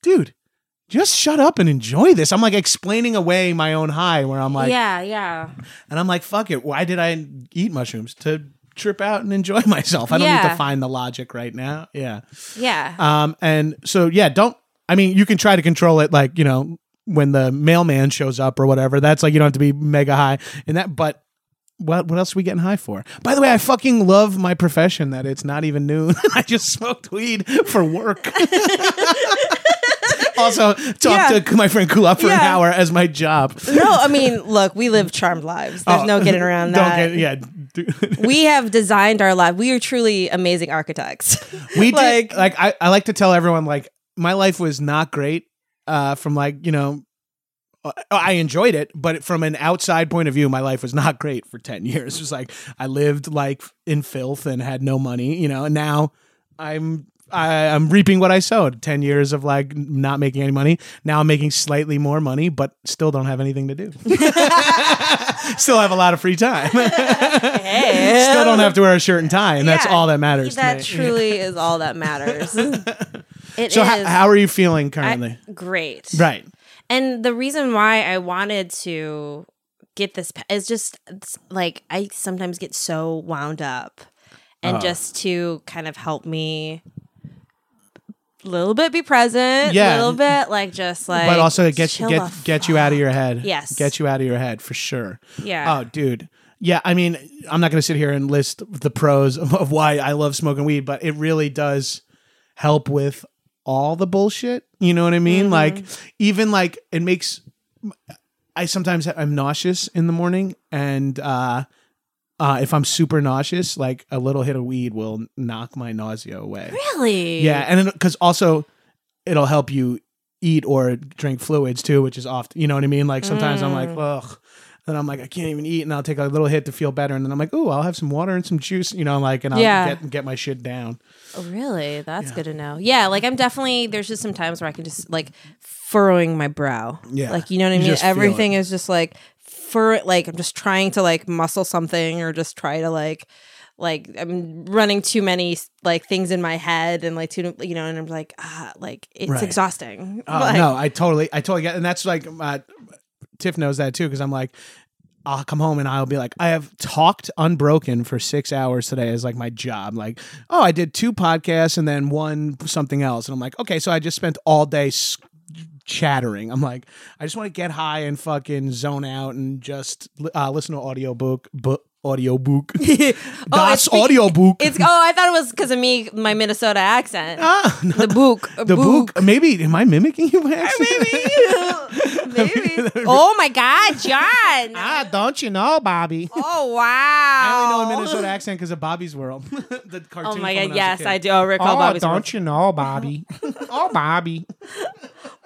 dude, just shut up and enjoy this. I'm like explaining away my own high where I'm like, yeah, yeah. and I'm like, fuck it. Why did I eat mushrooms? To trip out and enjoy (laughs) myself. I don't need to find the logic right now. Yeah. Yeah. Um, and so yeah, don't. I mean, you can try to control it, like you know, when the mailman shows up or whatever. That's like you don't have to be mega high in that. But what what else are we getting high for? By the way, I fucking love my profession. That it's not even noon. (laughs) I just smoked weed for work. (laughs) also, talk Yeah. to my friend Kulap for an hour as my job. no, I mean, look, we live charmed lives. There's no getting around Don't that. get yeah. (laughs) we have designed our life. We are truly amazing architects. we (laughs) Like- did like I, I like to tell everyone like my life was not great uh from like you know uh, I enjoyed it, but from an outside point of view, my life was not great for 10 years. (laughs) It was like I lived like in filth and had no money, you know, and now I'm I, I'm reaping what I sowed. 10 years of like not making any money. Now I'm making slightly more money, but still don't have anything to do. (laughs) still have a lot of free time. hey. still don't have to wear a shirt and tie, and that's Yeah, all that matters. to That me. truly is all that matters. (laughs) It So, is. how, how are you feeling I- currently? great. right. And the reason why I wanted to get this pa- is just it's like I sometimes get so wound up, and Uh. just to kind of help me. A little bit be present, a Yeah. little bit like just like, but also it gets chill get get you out of your head. Yes. get you out of your head for sure. Yeah. Oh, dude. Yeah, I mean, I'm not going to sit here and list the pros of, of why I love smoking weed, but it really does help with all the bullshit. You know what I mean? Like, even like it makes. I sometimes I'm nauseous in the morning, and uh, uh, if I'm super nauseous, like a little hit of weed will knock my nausea away. really, Yeah, and because also it'll help you eat or drink fluids too, which is often you know what I mean. Like sometimes I'm like, ugh. Then I'm like, I can't even eat, and I'll take a little hit to feel better, and then I'm like, oh, I'll have some water and some juice, you know, like, and I'll Yeah. get get my shit down. Oh, really? That's good to know. Yeah, like I'm definitely there's just some times where I can just like furrowing my brow. Yeah. Like you know what I You mean? just feel Everything is just like fur like I'm just trying to like muscle something or just try to like like I'm running too many like things in my head and like too you know and I'm like ah like it's Right. exhausting. Oh (laughs) Like, no, I totally, I totally get, and that's like, uh, Tiff knows that too, because I'm like, I'll come home and I'll be like, I have talked unbroken for six hours today as like my job. Like, oh, I did two podcasts and then one something else, and I'm like, okay, so I just spent all day chattering. I'm like, I just want to get high and fucking zone out and just uh, listen to audiobook, book, audiobook, (laughs) Oh, (laughs) das it's- audiobook. It's oh I thought it was because of me my Minnesota accent. ah, no, (laughs) the book. the book. Maybe am I mimicking you? by accident? Maybe. (laughs) oh my God, John. (laughs) Ah, don't you know, Bobby? Oh wow! I only know a Minnesota accent because of Bobby's World, (laughs) the cartoon. Oh my god! Yes. I do. I recall Bobby's Don't you know, Bobby? oh, Bobby.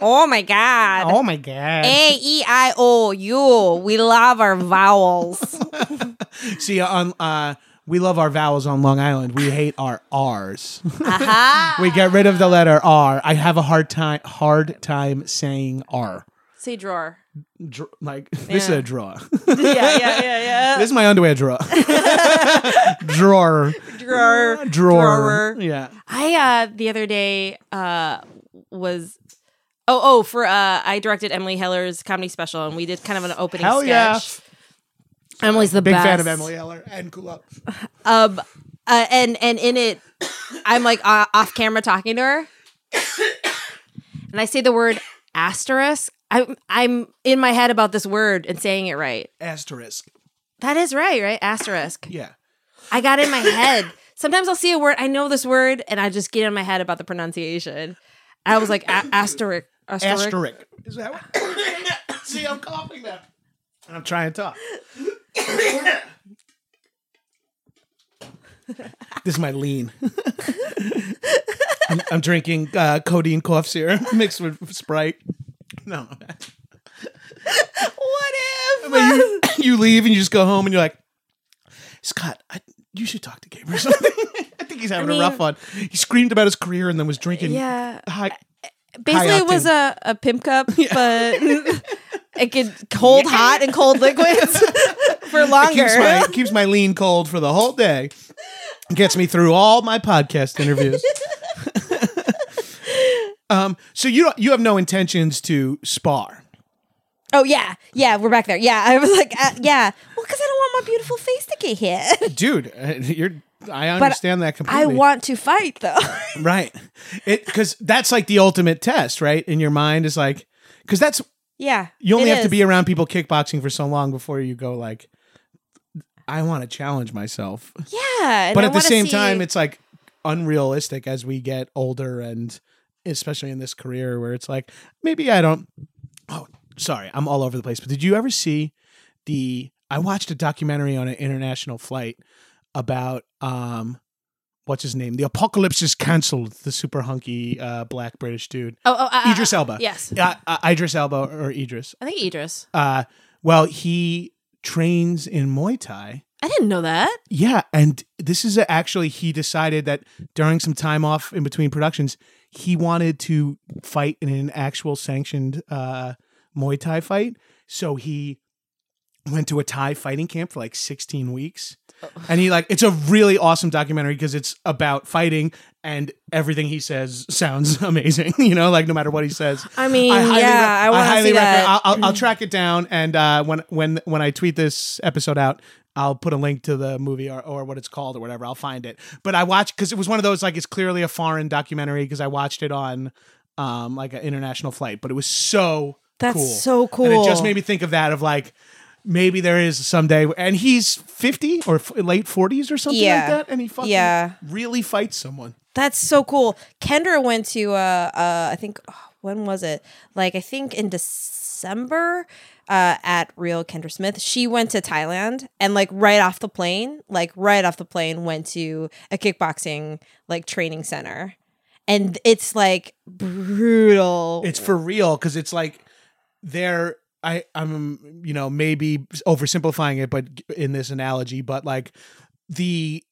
Oh my god! Oh my God. A E I O U. We love our vowels. See, on uh, we love our vowels on Long Island. We hate our R's. Aha! we get rid of the letter R. I have a hard time hard time saying R. Say drawer. Dr- like this is a drawer. (laughs) Yeah, yeah, yeah, yeah. this is my underwear (laughs) drawer. drawer. drawer. Drawer. Yeah. I uh the other day uh was oh oh for uh I directed Emily Heller's comedy special and we did kind of an opening Hell yeah. sketch. Emily's the Big best. fan of Emily Heller and Kulap. Um, uh, and and in it, I'm like uh, off camera talking to her, (coughs) and I say the word asterisk. I'm I'm in my head about this word and saying it right. Asterisk. That is right, right? Asterisk. Yeah. I got in my head. Sometimes I'll see a word, I know this word, and I just get in my head about the pronunciation. I was like a- asterisk. Asterisk. Asterisk. Is that what? (coughs) See, I'm coughing now. And I'm trying to talk. this is my lean. (laughs) I'm, I'm drinking uh, codeine cough syrup (laughs) mixed with Sprite. No. (laughs) What if? You, (coughs) you leave and you just go home and you're like, Scott, I, you should talk to Gabe or (laughs) something. I think he's having a rough mean- one. He screamed about his career and then was drinking Yeah. high. Uh, basically, it was a, a pimp cup, (laughs) but it could cold, hot, and cold liquids for longer. keeps my keeps my lean cold for the whole day. Gets me through all my podcast interviews. Um, so you don't, you have no intentions to spar. Oh yeah, yeah, we're back there. Yeah, I was like, uh, yeah. Well, because I don't want my beautiful face to get hit. (laughs) dude, uh, you're. I understand that completely. I want to fight though. (laughs) right, it because that's like the ultimate test, right? In your mind is like because that's yeah. you only have to be around people kickboxing for so long before you go like, I want to challenge myself. Yeah. but I at the same see- time, it's like unrealistic as we get older and especially in this career where it's like maybe I don't. Oh, sorry, I'm all over the place. But did you ever see the? I watched a documentary on an international flight about um, what's his name? The Apocalypse is canceled. The super hunky uh, black British dude, Oh, oh uh, Idris Elba. Yes. uh, uh, Idris Elba or Idris. I think Idris. Uh, well, he trains in Muay Thai. I didn't know that. Yeah, and this is actually he decided that during some time off in between productions, he wanted to fight in an actual sanctioned uh, Muay Thai fight. So he went to a Thai fighting camp for like 16 weeks. And he like it's a really awesome documentary because it's about fighting and everything he says sounds (laughs) amazing, you know, like no matter what he says. I mean, highly yeah, I to highly see recommend-. I'll, I'll, I'll track it down, and uh, when when when I tweet this episode out, I'll put a link to the movie or, or what it's called or whatever. I'll find it. But I watched because it was one of those like it's clearly a foreign documentary because I watched it on um like an international flight, but it was so That's cool. so And it just made me think of that of like. Maybe there is someday, and he's fifty or f- late forties or something Yeah. like that, and he fucking Yeah. really fights someone. That's so cool. Kendra went to uh uh I think oh, when was it? Like I think in December uh at Real Kendra Smith. She went to Thailand and like right off the plane, like right off the plane went to a kickboxing like training center. And it's like brutal. it's for real because it's like they're I I'm you know maybe oversimplifying it, but in this analogy, but like the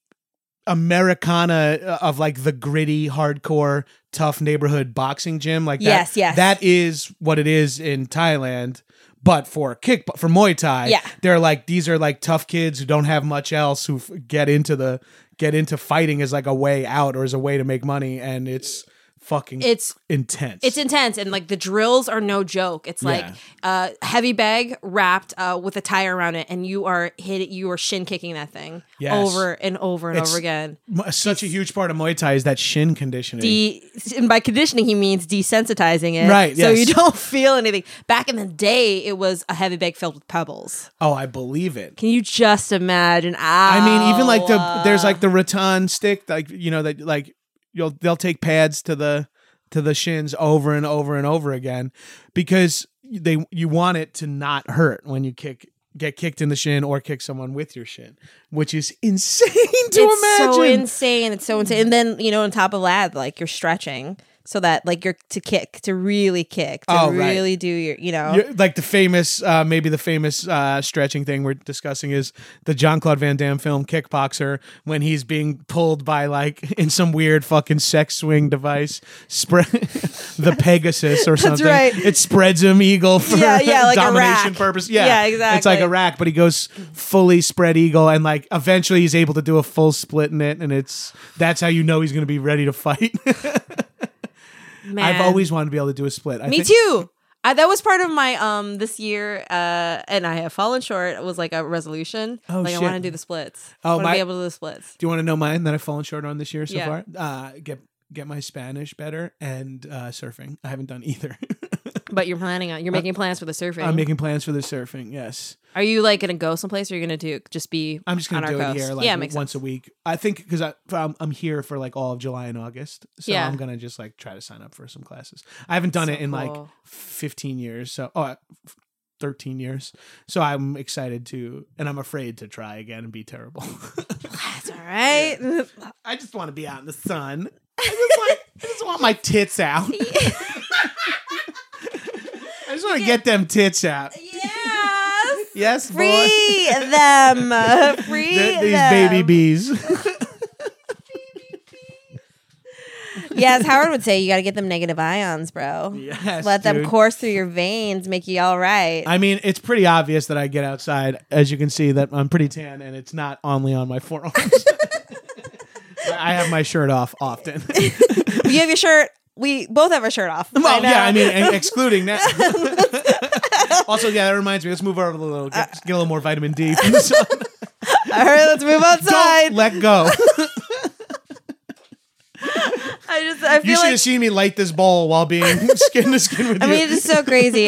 Americana uh, of like the gritty, hardcore, tough neighborhood boxing gym, like that, Yes, yes. that is what it is in Thailand. But for kick for Muay Thai, Yeah. they're like these are like tough kids who don't have much else who f- get into the get into fighting as like a way out or as a way to make money, and it's fucking it's intense. It's intense and like the drills are no joke. It's like Yeah. uh heavy bag wrapped uh with a tire around it and you are hit you are shin kicking that thing Yes. over and over and It's- over again. M- such a huge part of Muay Thai is that shin conditioning. De- and by conditioning he means desensitizing it. Right, So yes. you don't (laughs) feel anything. Back in the day it was a heavy bag filled with pebbles. oh, I believe it. Can you just imagine? I mean, even like the there's like the rattan stick, like you know that like you'll they'll take pads to the to the shins over and over and over again because they you want it to not hurt when you kick get kicked in the shin or kick someone with your shin, which is (laughs) insane to imagine. it's imagine. so insane. It's so insane. And then, you know, on top of that, like you're stretching so that like you're to kick, to really kick, to Oh, right. really do your, you know. You're- like the famous, uh, maybe the famous uh, stretching thing we're discussing is the Jean-Claude Van Damme film Kickboxer when he's being pulled by like (laughs) in some weird fucking sex swing device, spread (laughs) the Pegasus or something. right. It spreads him eagle for Yeah, yeah, like (laughs) domination purpose. Yeah, Yeah, exactly It's like a rack, but he goes fully spread eagle and like eventually he's able to do a full split in it, and it's that's how you know he's going to be ready to fight. Man. I've always wanted to be able to do a split. I Me think- too. I, that was part of my um this year, uh, and I have fallen short. It was like a resolution. Oh, like shit. I want to do the splits. Oh, I want to my- be able to do the splits. Do you want to know mine that I've fallen short on this year so Yeah. far? Uh, get get my Spanish better and uh, surfing. I haven't done either. (laughs) But you're planning on you're making plans for the surfing. I'm making plans for the surfing. Yes, Are you like gonna go someplace, or are you gonna do just be? I'm just gonna our do it coast? here like yeah, makes once sense. a week. I think because I'm, I'm here for like all of July and August, so Yeah. I'm gonna just like try to sign up for some classes. I haven't done So it in like cool. 15 years, so oh. uh, 13 years. So I'm excited to, and I'm afraid to try again and be terrible. (laughs) That's all right. I just want to be out in the sun. I just want, I just want my tits out. (laughs) Want to get them tits out. yes. (laughs) Yes, boy. Free them. (laughs) Free Th- these them. (laughs) baby bees. Yes, Howard would say you got to get them negative ions, bro. yes, Let them dude. course through your veins, make you all right. I mean, it's pretty obvious that I get outside. As you can see, that I'm pretty tan, and it's not only on my forearms. I have my shirt off often. you have your shirt. We both have our shirt off. well, yeah. I uh, mean, and (laughs) excluding that. (laughs) Also, yeah, that reminds me. Let's move over a little. Get, uh, get a little more vitamin D from the sun. All right, let's move outside. Don't let go. (laughs) I just I feel You should like have seen me light this bowl while being skin to skin with I you. mean, it's so crazy.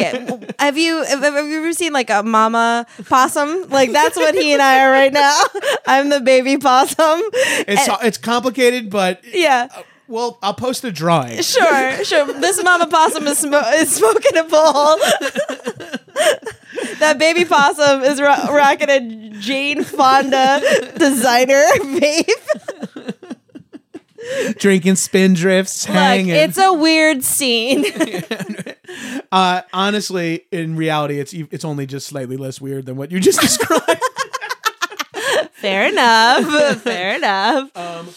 have you have, have you ever seen like a mama possum? Like that's what he and I are right now. I'm the baby possum. it's it's complicated, but Yeah. Uh, well, I'll post a drawing. (laughs) Sure, sure. This mama possum is, smo- is smoking a bowl. (laughs) that baby possum is ro- rocking a Jane Fonda designer (laughs) vape. Drinking Spindrifts, Like, hanging. it's a weird scene. uh, honestly, in reality, it's it's only just slightly less weird than what you just described. Fair enough. Fair enough. Um,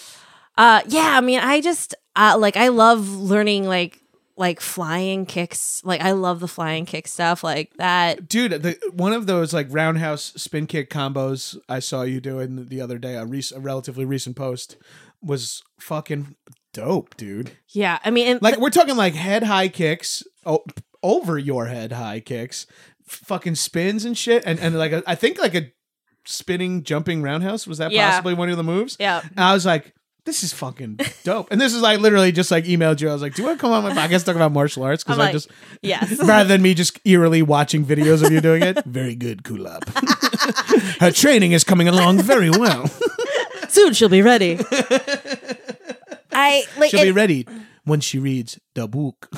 uh, yeah, I mean, I just uh, like I love learning like like flying kicks. Like I love the flying kick stuff like that. dude the, one of those like roundhouse spin kick combos i saw you doing the other day a, rec- a relatively recent post was fucking dope dude Yeah, I mean, like we're talking like head high kicks o- over your head high kicks f- fucking spins and shit and, and like a, i think like a spinning jumping roundhouse was that Yeah. possibly one of the moves yeah. and i was like this is fucking dope and this is like literally just like emailed you i was like do you want to come on my podcast talk about martial arts because i like, just Yes. (laughs) rather than me just eerily watching videos of you doing it. (laughs) Very good, Kulap. (laughs) Her training is coming along very well. Soon she'll be ready. I like She'll be it- ready when she reads the book.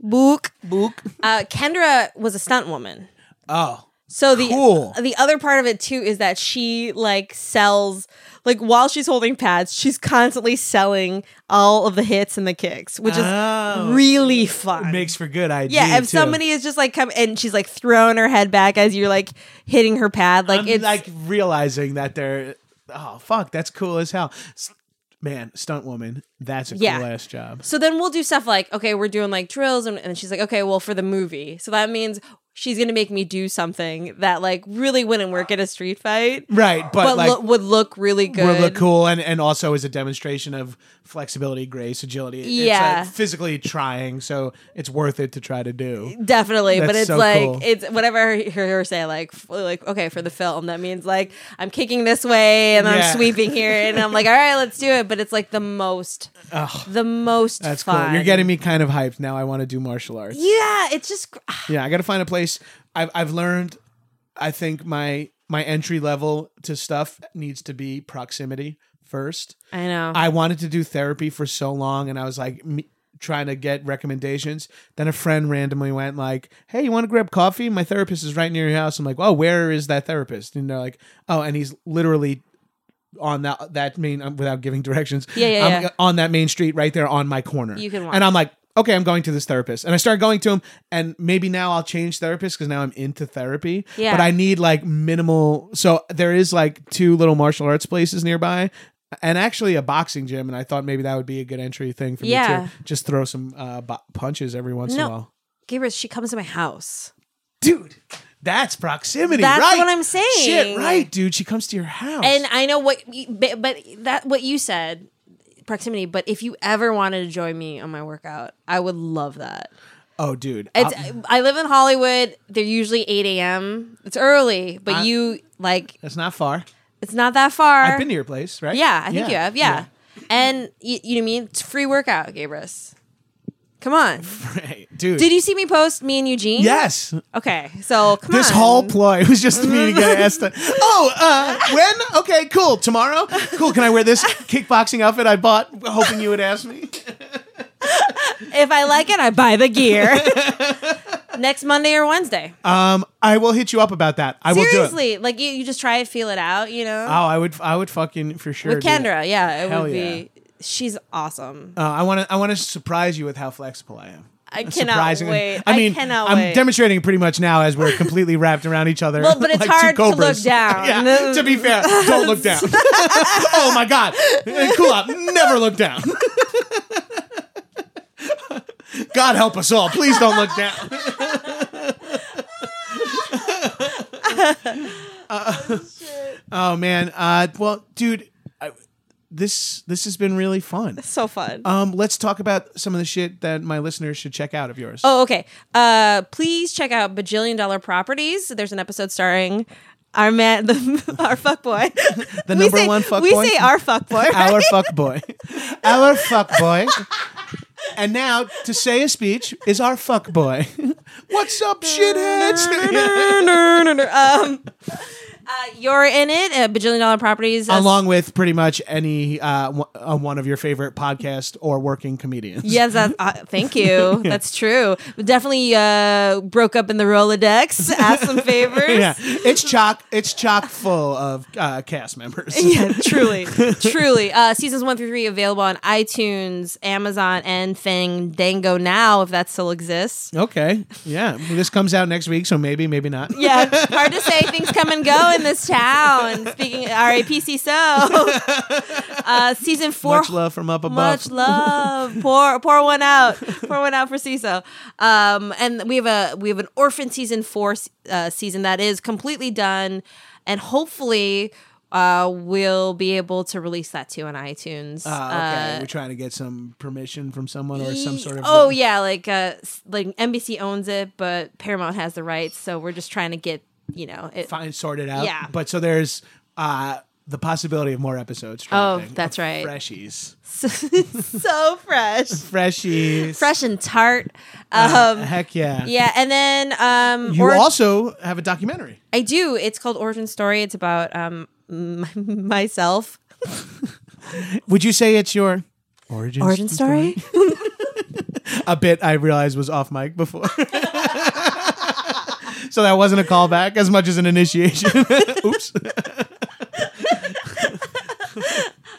book. Book. Uh, Kendra was a stunt woman. Oh, So the Cool. the other part of it too is that she like sells like while she's holding pads, she's constantly selling all of the hits and the kicks, which is Oh. really fun. makes for good IG. yeah, if too. somebody is just like come and she's like throwing her head back as you're like hitting her pad, like I'm it's like realizing that they're. Oh fuck, that's cool as hell. Man, stunt woman, that's a Yeah. cool ass job. So then we'll do stuff like, okay, we're doing like drills, and, and she's like, okay, well, for the movie. So that means she's gonna make me do something that like really wouldn't work in a street fight, Right, but, but, like lo- would look really good. would look cool and, and also is a demonstration of flexibility, grace, agility. It's, uh, Yeah. physically trying, so it's worth it to try to do. Definitely, but it's so like cool. it's whatever I hear her say. Like, like okay, for the film, that means like I'm kicking this way and Yeah. I'm sweeping here, and I'm like, all right, let's do it. But it's like the most, the most. that's fun. cool. You're getting me kind of hyped now. I want to do martial arts. Yeah, it's just Yeah, I got to find a place. I've I've learned. I think my my entry level to stuff needs to be proximity first. I know. I wanted to do therapy for so long, and I was like me, trying to get recommendations. Then a friend randomly went like, "Hey, you want to grab coffee? My therapist is right near your house." I'm like, "Oh, where is that therapist?" And they're like, "Oh, and he's literally." On that that main um, without giving directions, Yeah, yeah, yeah. on that main street right there on my corner. You can walk. and I'm like, okay, I'm going to this therapist, and I start going to him, and maybe now I'll change therapist because now I'm into therapy. Yeah. but I need like minimal. So there is like two little martial arts places nearby, and actually a boxing gym, and I thought maybe that would be a good entry thing for me Yeah. to just throw some uh, bo- punches every once in a No. while. Gabrus, she comes to my house. Dude, that's proximity. That's right? what I'm saying. Shit, right, dude. She comes to your house, And I know what, you- but, but that what you said, proximity. But if you ever wanted to join me on my workout, I would love that. oh, dude, It's I live in Hollywood. They're usually eight a.m. It's early, but I- you like that's not far. it's not that far. I've been to your place, right? Yeah, I think you have. Yeah, and you, you know what I mean. It's free workout, Gabrus. Come on. (laughs) Right, dude. Did you see me post me and Eugene? Yes, Okay, so come on. This on. whole ploy was just me to get asked. To, (laughs) oh, uh, when? Okay, cool. Tomorrow? Cool. Can I wear this (laughs) kickboxing outfit I bought, hoping you would ask me? If I like it, I buy the gear. Next Monday or Wednesday. Um, I will hit you up about that. I will do it. Seriously, like you, you just try it, feel it out. You know, Oh, I would. I would fucking for sure. with. Kendra, yeah, it Hell would be. She's awesome. Uh, I want to. I want to surprise you with how flexible I am. I cannot wait. I I mean, cannot I'm wait. demonstrating pretty much now as we're completely wrapped around each other. Well, but (laughs) it's like hard to look down. (laughs) yeah. To be fair, don't look down. (laughs) oh my god, Kulap. Never look down. God help us all. Please don't look down. Uh, oh man. Uh, well, dude, I, this this has been really fun. So fun. Um, let's talk about some of the shit that my listeners should check out of yours. Oh, okay. Uh, please check out Bajillion Dollar Properties. There's an episode starring our man, the, (laughs) our fuck boy. (laughs) the we number say, one fuck We boy. say our fuck boy. (laughs) our fuck boy, our fuck boy. And now to say a speech is our fuck boy. What's up, shitheads? um, uh, you're in it. Uh, Bajillion Dollar Properties. as- Along with pretty much any uh, one- uh, one of your favorite podcast or working comedians. (laughs) Yes, that, uh, thank you. (laughs) That's true. Definitely uh, broke up in the Rolodex. (laughs) Asked some favors. yeah, it's chock. It's chock full of uh, cast members. Yeah, truly, truly. Uh, seasons one through three available on iTunes, Amazon, and Fandango now, if that still exists. Okay. Yeah. This comes out next week, so maybe, maybe not. Yeah, hard to say. Things come and go in this town. Speaking RAPC, so (laughs) uh, season four. Much love from up above. Much love. (laughs) pour pour one out. Pour one out for Seeso. Um, and we have a we have an orphan season four uh, season that is completely done, and hopefully. Uh, we'll be able to release that too on iTunes. Ah, okay. Uh, We're trying to get some permission from someone or some sort of. oh yeah, like uh, like NBC owns it, but Paramount has the rights, so we're just trying to get you know it. Fine, sorted out. Yeah. But so there's uh, the possibility of more episodes. Oh, that's right. Freshies. (laughs) so fresh, Freshies. fresh and tart. Uh, Um, heck yeah. yeah, and then um, You or- also have a documentary. I do. It's called Origin Story. It's about um m- (laughs) myself. Would you say it's your origin, Origin story. (laughs) A bit I realized was off mic before. So that wasn't a callback as much as an initiation. (laughs) Oops. (laughs)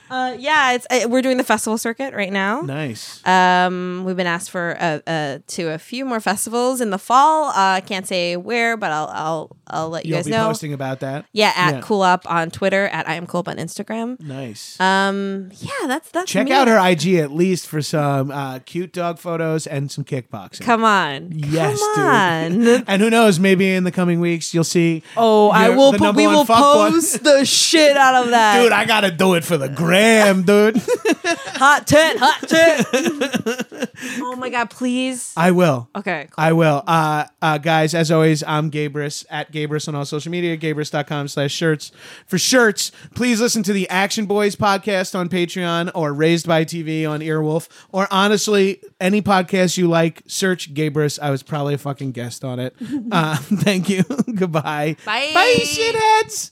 uh, yeah, it's uh, we're doing the festival circuit right now. Nice. Um, we've been asked for uh, uh, to a few more festivals in the fall. Uh, can't say where, but I'll I'll I'll let you You'll guys be know. posting about that. Yeah, at Yeah. Cool Up on Twitter, at I am Kulap on Instagram. Nice. Um, yeah, that's that's Check me. out her IG at least for some uh, cute dog photos and some kickboxing. Come on, Yes, Come dude. (laughs) and who knows? Maybe in the coming weeks you'll see. Oh, I will. Po- we will post the shit out of (laughs) that. Dude, I gotta do it for the gram, dude. (laughs) hot tit, hot tit. (laughs) oh my god, please. I will. Okay, cool. I will. Uh, uh, guys, as always, I'm Gabrus at Gabrus on all social media, gabrus.com slash shirts. For shirts, please listen to the Action Boys podcast on Patreon or Raised by TV on Earwolf. Or honestly, any podcast you like, search Gabrus. I was probably a fucking guest on it. (laughs) Uh, thank you. Goodbye. Bye. Bye, shitheads.